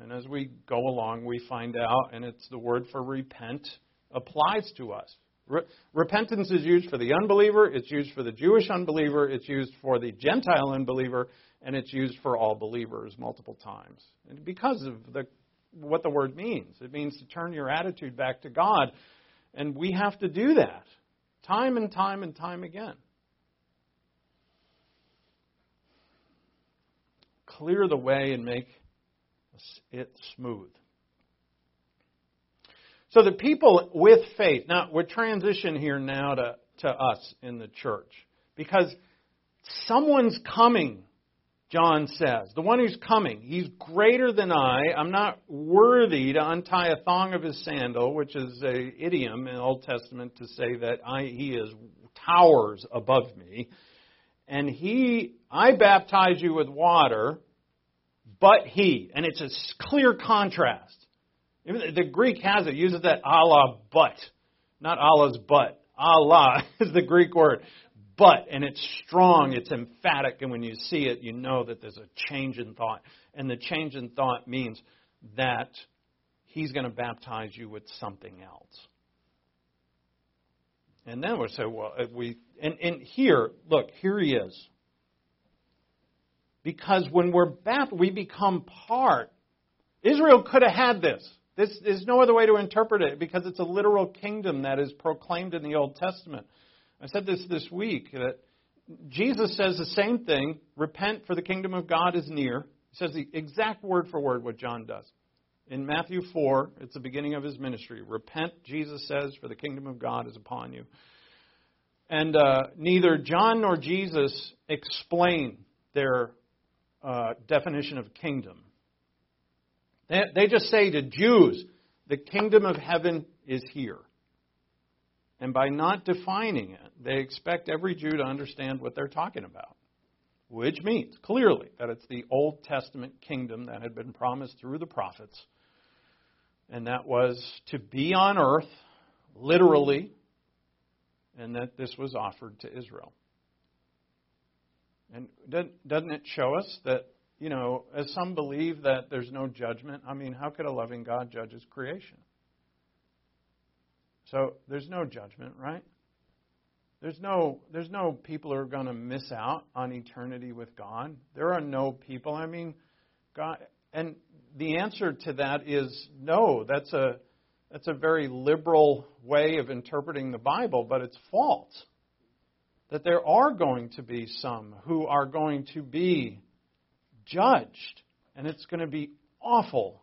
And as we go along, we find out, and it's the word for repent applies to us. Re- repentance is used for the unbeliever, it's used for the Jewish unbeliever, it's used for the Gentile unbeliever, and it's used for all believers multiple times. And because of the, what the word means, it means to turn your attitude back to God. And we have to do that time and time and time again. Clear the way and make it smooth. So the people with faith, now we're transition here now to, to us in the church. Because someone's coming, John says. The one who's coming, he's greater than I. I'm not worthy to untie a thong of his sandal, which is a idiom in the Old Testament to say that I, he is towers above me. And he, I baptize you with water, but he, and it's a clear contrast. The Greek has it, uses that alla but. Not alla's but. alla is the Greek word. But, and it's strong, it's emphatic, and when you see it, you know that there's a change in thought. And the change in thought means that He's going to baptize you with something else. And then we'll say, well, we, and, and here, look, here He is. Because when we're baptized, we become part. Israel could have had this. This, there's no other way to interpret it because it's a literal kingdom that is proclaimed in the Old Testament. I said this this week that Jesus says the same thing repent, for the kingdom of God is near. He says the exact word for word what John does. In Matthew 4, it's the beginning of his ministry. Repent, Jesus says, for the kingdom of God is upon you. And uh, neither John nor Jesus explain their uh, definition of kingdom. They, they just say to Jews, the kingdom of heaven is here. And by not defining it, they expect every Jew to understand what they're talking about. Which means, clearly, that it's the Old Testament kingdom that had been promised through the prophets. And that was to be on earth, literally, and that this was offered to Israel. And doesn't it show us that, you know, as some believe that there's no judgment, I mean, how could a loving God judge his creation? So there's no judgment, right? There's no there's no people who are going to miss out on eternity with God. There are no people. I mean, God and the answer to that is no. That's a that's a very liberal way of interpreting the Bible, but it's false. That there are going to be some who are going to be judged, and it's going to be awful.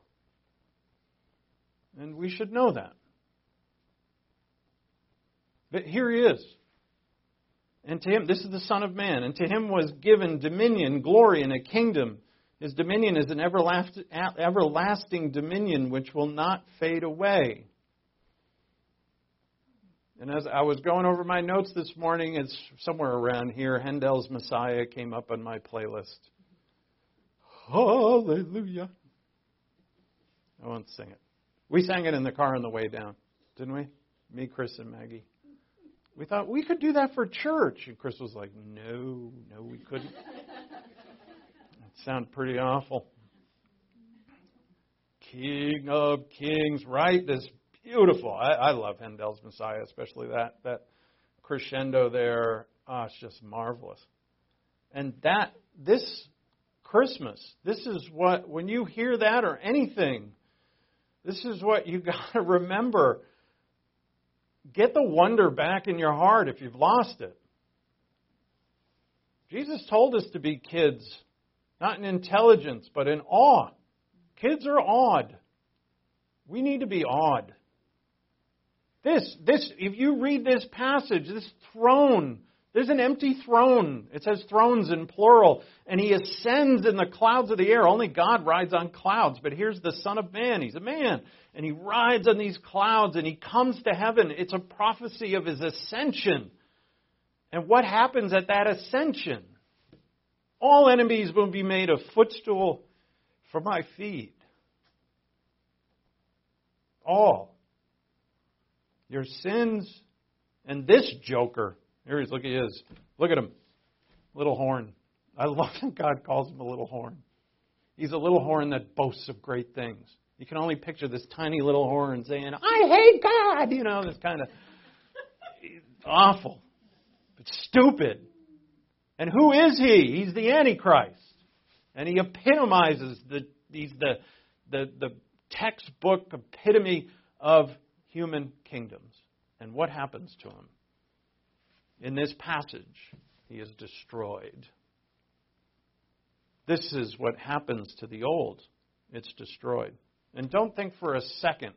And we should know that. But here he is. And to him, this is the Son of Man, and to him was given dominion, glory, and a kingdom. His dominion is an everlasting, dominion which will not fade away. And as I was going over my notes this morning, it's somewhere around here. Handel's Messiah came up on my playlist. Hallelujah. I won't sing it. We sang it in the car on the way down, didn't we? Me, Chris, and Maggie. We thought we could do that for church. And Chris was like, no, no, we couldn't. that sounded pretty awful. King of Kings, right? This beautiful. I, I love Handel's Messiah, especially that that crescendo there. Ah, it's just marvelous. And that this Christmas, this is what when you hear that or anything, this is what you got to remember. Get the wonder back in your heart if you've lost it. Jesus told us to be kids, not in intelligence, but in awe. Kids are awed. We need to be awed. This, this, if you read this passage, this throne, there's an empty throne. It says thrones in plural. And he ascends in the clouds of the air. Only God rides on clouds. But here's the Son of Man. He's a man. And he rides on these clouds and he comes to heaven. It's a prophecy of his ascension. And what happens at that ascension? All enemies will be made a footstool for my feet. All. Your sins and this joker. Here he is. Look at his. Look at him. Little horn. I love that God calls him a little horn. He's a little horn that boasts of great things. You can only picture this tiny little horn saying, I hate God. You know, this kind of awful, but stupid. And who is he? He's the Antichrist. And he epitomizes the, he's the, the, the textbook epitome of human kingdoms. And what happens to him? In this passage, he is destroyed. This is what happens to the old. It's destroyed. And don't think for a second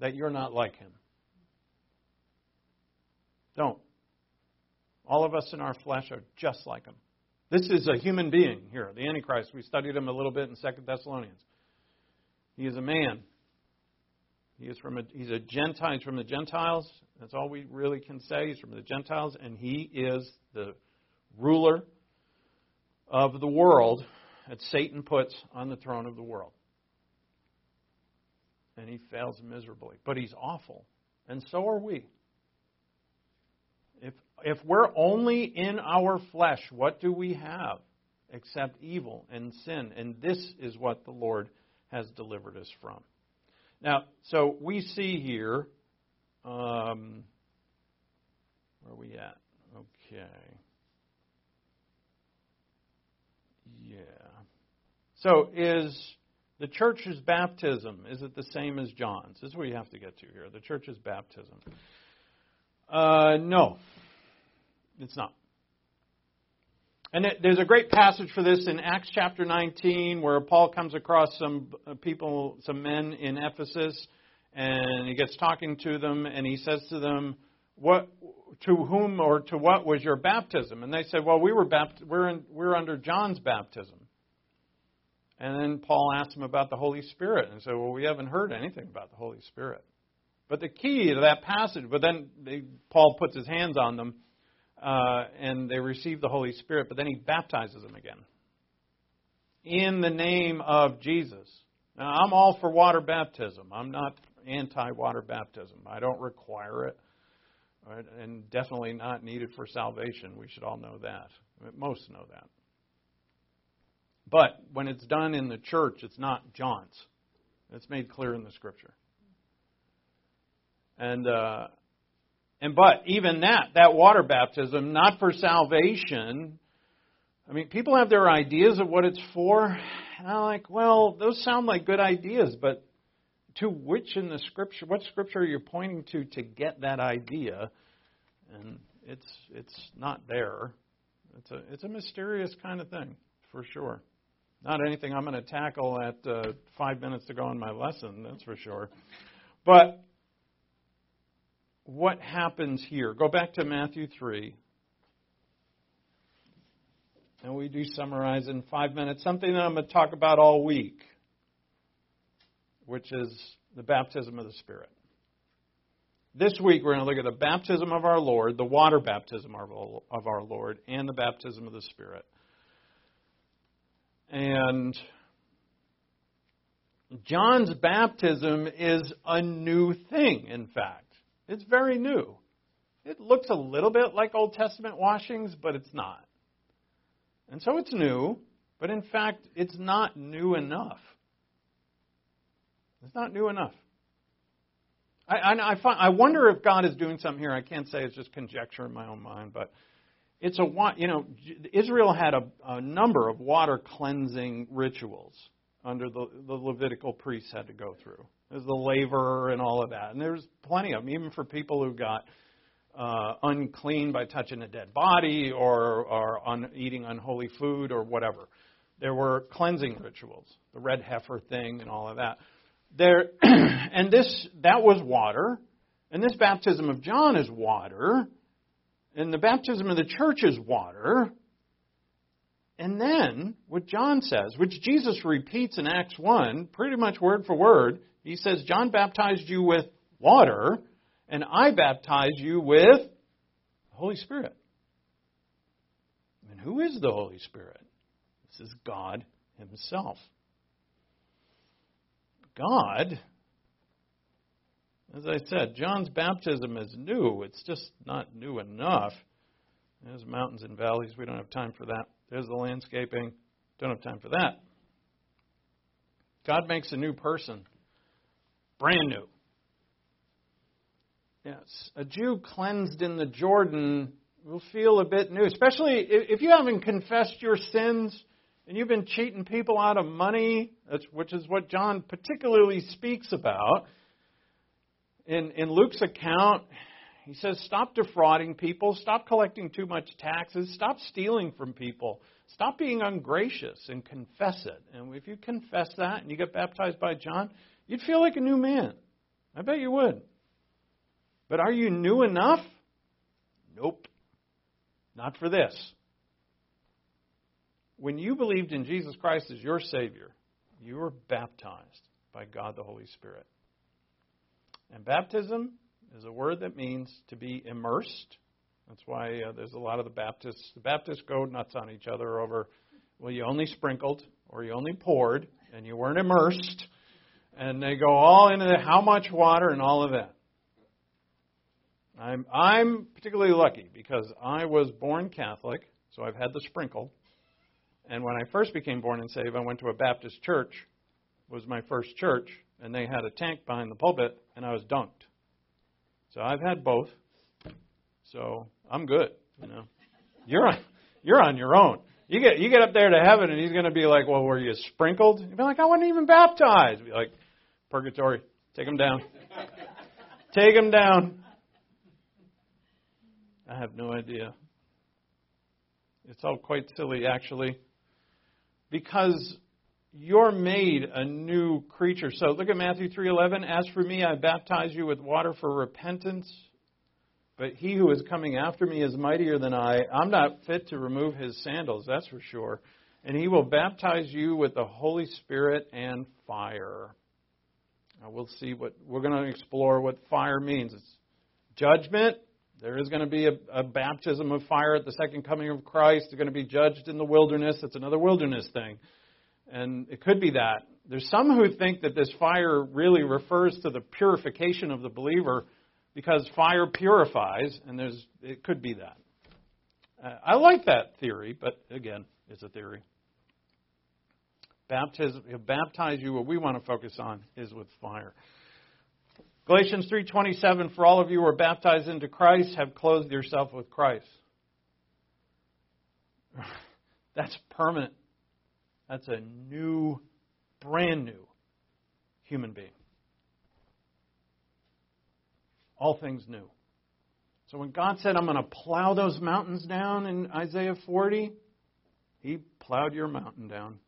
that you're not like him. Don't. All of us in our flesh are just like him. This is a human being here, the Antichrist. We studied him a little bit in Second Thessalonians. He is a man. He is from a, he's a Gentile. He's from the Gentiles. That's all we really can say. He's from the Gentiles, and he is the ruler of the world that Satan puts on the throne of the world. And he fails miserably. But he's awful. And so are we. If, if we're only in our flesh, what do we have except evil and sin? And this is what the Lord has delivered us from. Now, so we see here, um, where are we at? Okay. Yeah. So is the church's baptism, is it the same as John's? This is what you have to get to here. The church's baptism. Uh, no, it's not. And there's a great passage for this in Acts chapter 19 where Paul comes across some uh, people, some men in Ephesus, and he gets talking to them, and he says to them, "What, to whom or to what was your baptism?" And they said, "Well, we were bapt- we're in, we're under John's baptism." And then Paul asked them about the Holy Spirit, and said, "Well, we haven't heard anything about the Holy Spirit." But the key to that passage, but then they, Paul puts his hands on them uh, and they receive the Holy Spirit, but then he baptizes them again in the name of Jesus. Now, I'm all for water baptism. I'm not anti water baptism. I don't require it, right? and definitely not needed for salvation. We should all know that. Most know that. But when it's done in the church, it's not John's. It's made clear in the scripture. And uh, and but even that that water baptism, not for salvation. I mean, people have their ideas of what it's for. And I'm like, well, those sound like good ideas, but to which in the scripture, what scripture are you pointing to to get that idea? And it's it's not there. It's a it's a mysterious kind of thing for sure. Not anything I'm going to tackle at uh, five minutes to go in my lesson, that's for sure. But what happens here? Go back to Matthew 3. And we do summarize in five minutes something that I'm going to talk about all week, which is the baptism of the Spirit. This week we're going to look at the baptism of our Lord, the water baptism of our Lord, and the baptism of the Spirit. And John's baptism is a new thing, in fact. It's very new. It looks a little bit like Old Testament washings, but it's not. And so it's new, but in fact, it's not new enough. It's not new enough. I, I, I, find, I wonder if God is doing something here. I can't say it's just conjecture in my own mind, but it's a you know Israel had a, a number of water cleansing rituals under the, the Levitical priests had to go through. There's the laver and all of that, and there's plenty of them, even for people who got uh, unclean by touching a dead body or, or on eating unholy food or whatever. There were cleansing rituals, the red heifer thing and all of that. There, and this that was water, and this baptism of John is water, and the baptism of the church is water. And then, what John says, which Jesus repeats in Acts 1, pretty much word for word, he says, John baptized you with water, and I baptize you with the Holy Spirit. And who is the Holy Spirit? This is God Himself. God, as I said, John's baptism is new. It's just not new enough. There's mountains and valleys. We don't have time for that. There's the landscaping. Don't have time for that. God makes a new person. Brand new. Yes. A Jew cleansed in the Jordan will feel a bit new, especially if you haven't confessed your sins and you've been cheating people out of money, which is what John particularly speaks about. In, in Luke's account, he says, Stop defrauding people, stop collecting too much taxes, stop stealing from people, stop being ungracious, and confess it. And if you confess that and you get baptized by John, you'd feel like a new man. I bet you would. But are you new enough? Nope. Not for this when you believed in Jesus Christ as your Savior, you were baptized by God the Holy Spirit. And baptism is a word that means to be immersed. That's why uh, there's a lot of the Baptists. The Baptists go nuts on each other over, well, you only sprinkled or you only poured and you weren't immersed. And they go all into the, how much water and all of that. I'm, I'm particularly lucky because I was born Catholic, so I've had the sprinkle. And when I first became born and saved, I went to a Baptist church. Was my first church, and they had a tank behind the pulpit, and I was dunked. So I've had both. So I'm good. You know, you're on, you're on your own. You get you get up there to heaven, and he's going to be like, "Well, were you sprinkled?" You'd be like, "I wasn't even baptized." Be like, "Purgatory, take him down, take him down." I have no idea. It's all quite silly, actually because you're made a new creature. So look at Matthew 3:11, "As for me, I baptize you with water for repentance, but he who is coming after me is mightier than I. I'm not fit to remove his sandals, that's for sure. And he will baptize you with the Holy Spirit and fire." Now we'll see what we're going to explore what fire means. It's judgment, there is going to be a, a, baptism of fire at the second coming of Christ. They're going to be judged in the wilderness. That's another wilderness thing. And it could be that. There's some who think that this fire really refers to the purification of the believer because fire purifies, and there's it could be that. Uh, I like that theory, but again, it's a theory. Baptism, he'll baptize you. What we want to focus on is with fire. Galatians 3:27 For all of you who are baptized into Christ have clothed yourself with Christ. That's permanent. That's a new brand new human being. All things new. So when God said, I'm going to plow those mountains down in Isaiah 40, He plowed your mountain down.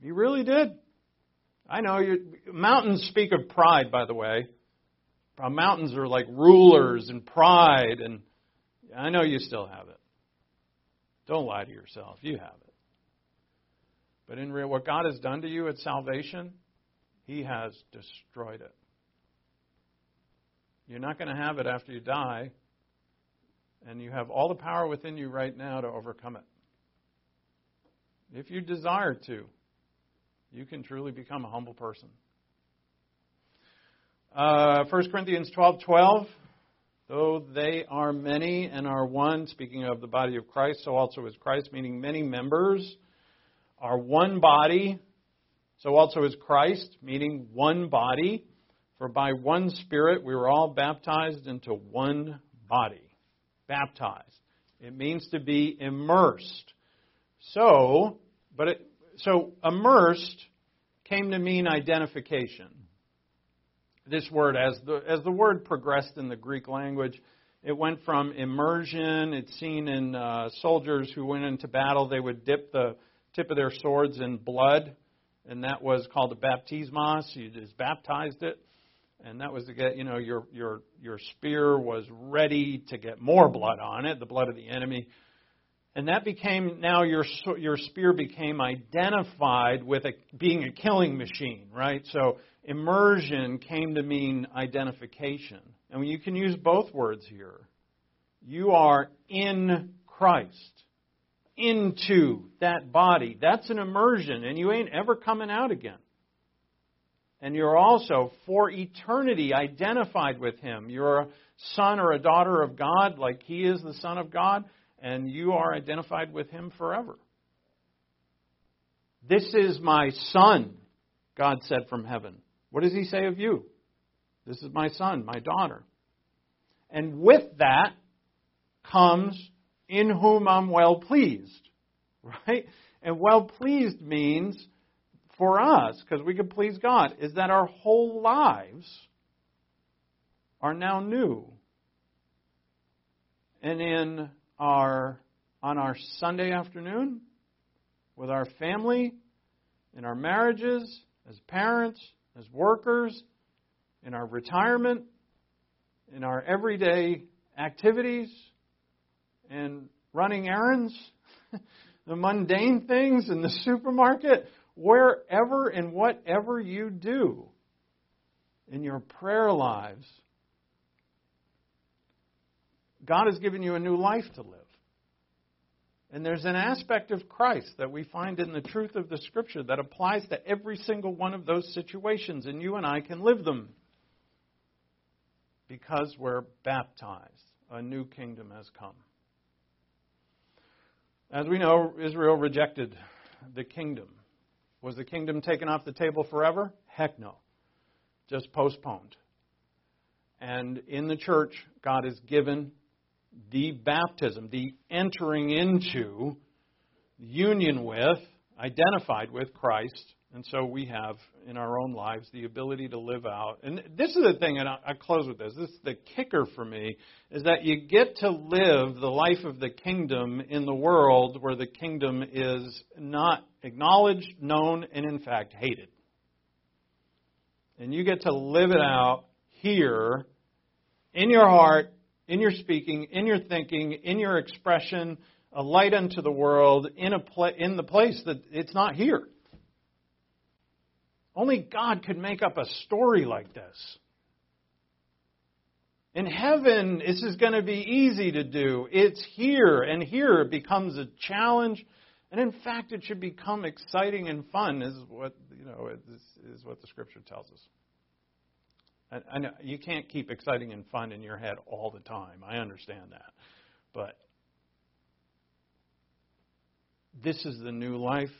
He really did. I know you mountains speak of pride, by the way. Mountains are like rulers and pride, and I know you still have it. Don't lie to yourself. You have it. But in real, what God has done to you at salvation, He has destroyed it. You're not going to have it after you die, and you have all the power within you right now to overcome it. If you desire to, you can truly become a humble person. Uh, 1 Corinthians 12 12. Though they are many and are one, speaking of the body of Christ, so also is Christ, meaning many members are one body, so also is Christ, meaning one body. For by one Spirit we were all baptized into one body. Baptized. It means to be immersed. So, but it, so immersed came to mean identification. This word, as the as the word progressed in the Greek language, it went from immersion. It's seen in uh, soldiers who went into battle. They would dip the tip of their swords in blood, and that was called a baptismos. You just baptized it, and that was to get you know your your your spear was ready to get more blood on it, the blood of the enemy. And that became now your your spear became identified with a, being a killing machine, right? So immersion came to mean identification, and you can use both words here. You are in Christ, into that body. That's an immersion, and you ain't ever coming out again. And you're also for eternity identified with Him. You're a son or a daughter of God, like He is the Son of God and you are identified with him forever. This is my son, God said from heaven. What does he say of you? This is my son, my daughter. And with that comes in whom I'm well pleased. Right? And well pleased means for us, because we can please God, is that our whole lives are now new. And in our on our Sunday afternoon with our family, in our marriages, as parents, as workers, in our retirement, in our everyday activities, and running errands, the mundane things in the supermarket, wherever and whatever you do in your prayer lives, God has given you a new life to live. And there's an aspect of Christ that we find in the truth of the Scripture that applies to every single one of those situations, and you and I can live them because we're baptized. A new kingdom has come. As we know, Israel rejected the kingdom. Was the kingdom taken off the table forever? Heck no. Just postponed. And in the church, God has given the baptism, the entering into, union with, identified with Christ. And so we have in our own lives the ability to live out. And this is the thing, and I close with this. This is the kicker for me, is that you get to live the life of the kingdom in the world where the kingdom is not acknowledged, known, and in fact hated. And you get to live it out here in your heart in your speaking, in your thinking, in your expression, a light unto the world in, a in the place that it's not here. Only God could make up a story like this. In heaven, this is going to be easy to do. It's here, and here it becomes a challenge. And in fact, it should become exciting and fun, is what you know is, is what the Scripture tells us. I, I know you can't keep exciting and fun in your head all the time. I understand that. But this is the new life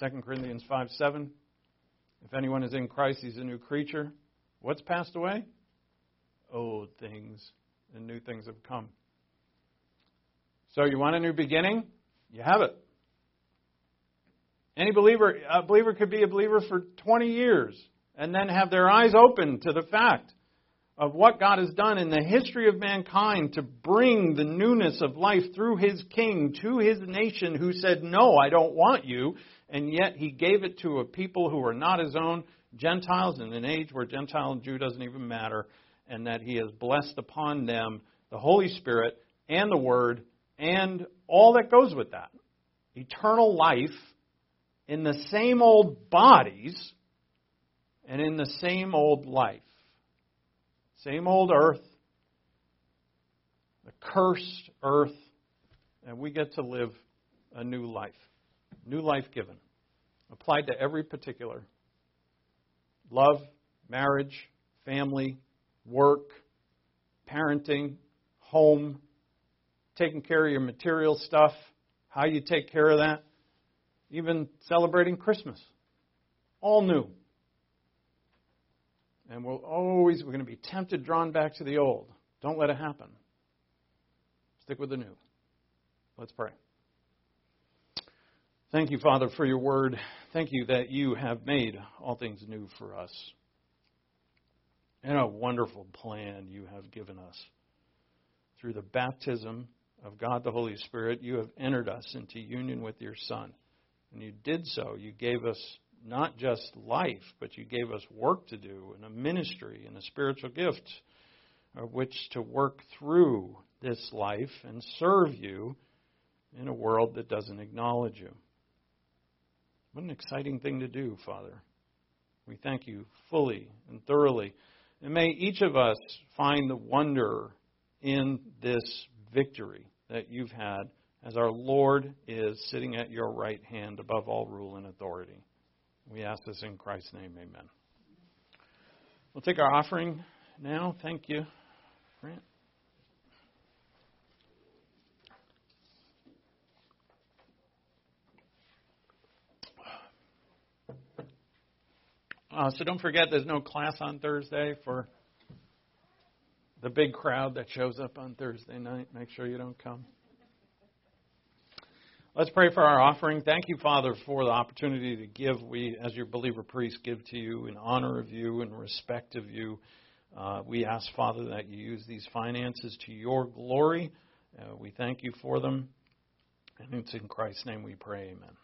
2 Corinthians 5 7. If anyone is in Christ, he's a new creature. What's passed away? Old things and new things have come. So you want a new beginning? You have it. Any believer, a believer could be a believer for 20 years and then have their eyes open to the fact of what God has done in the history of mankind to bring the newness of life through his king to his nation who said, No, I don't want you. And yet he gave it to a people who were not his own, Gentiles, in an age where Gentile and Jew doesn't even matter, and that he has blessed upon them the Holy Spirit and the Word and all that goes with that. Eternal life in the same old bodies and in the same old life. Same old earth, the cursed earth, and we get to live a new life. New life given. Applied to every particular love, marriage, family, work, parenting, home, taking care of your material stuff, how you take care of that, even celebrating Christmas. All new. And we'll always, we're going to be tempted, drawn back to the old. Don't let it happen. Stick with the new. Let's pray. Thank you, Father, for your word. Thank you that you have made all things new for us. And a wonderful plan you have given us. Through the baptism of God the Holy Spirit, you have entered us into union with your Son. And you did so. You gave us not just life, but you gave us work to do and a ministry and a spiritual gift of which to work through this life and serve you in a world that doesn't acknowledge you. What an exciting thing to do, Father. We thank you fully and thoroughly. And may each of us find the wonder in this victory that you've had as our Lord is sitting at your right hand above all rule and authority. We ask this in Christ's name. Amen. We'll take our offering now. Thank you, Grant. Uh, so don't forget, there's no class on Thursday for the big crowd that shows up on Thursday night. Make sure you don't come. Let's pray for our offering. Thank you, Father, for the opportunity to give. We, as your believer priests, give to you in honor of you and respect of you. Uh, we ask, Father, that you use these finances to your glory. Uh, we thank you for them. And it's in Christ's name we pray. Amen.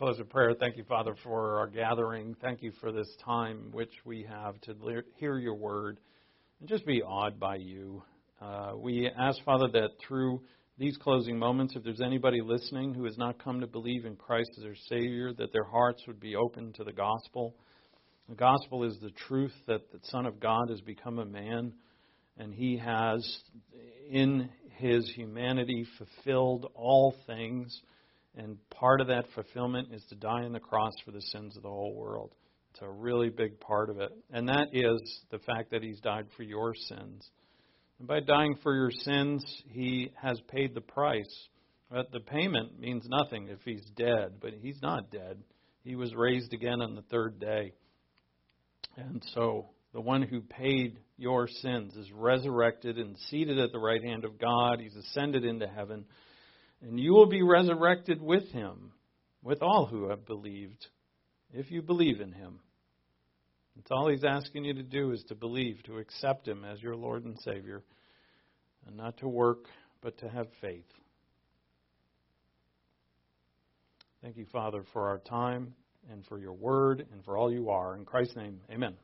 Close with prayer. Thank you, Father, for our gathering. Thank you for this time which we have to le- hear your word and just be awed by you. Uh, we ask, Father, that through these closing moments, if there's anybody listening who has not come to believe in Christ as their Savior, that their hearts would be open to the gospel. The gospel is the truth that the Son of God has become a man and he has, in his humanity, fulfilled all things. And part of that fulfillment is to die on the cross for the sins of the whole world. It's a really big part of it. And that is the fact that he's died for your sins. And by dying for your sins, he has paid the price. But the payment means nothing if he's dead, but he's not dead. He was raised again on the third day. And so the one who paid your sins is resurrected and seated at the right hand of God. He's ascended into heaven. And you will be resurrected with him, with all who have believed, if you believe in him. That's all he's asking you to do is to believe, to accept him as your Lord and Savior, and not to work, but to have faith. Thank you, Father, for our time and for your word and for all you are. In Christ's name, amen.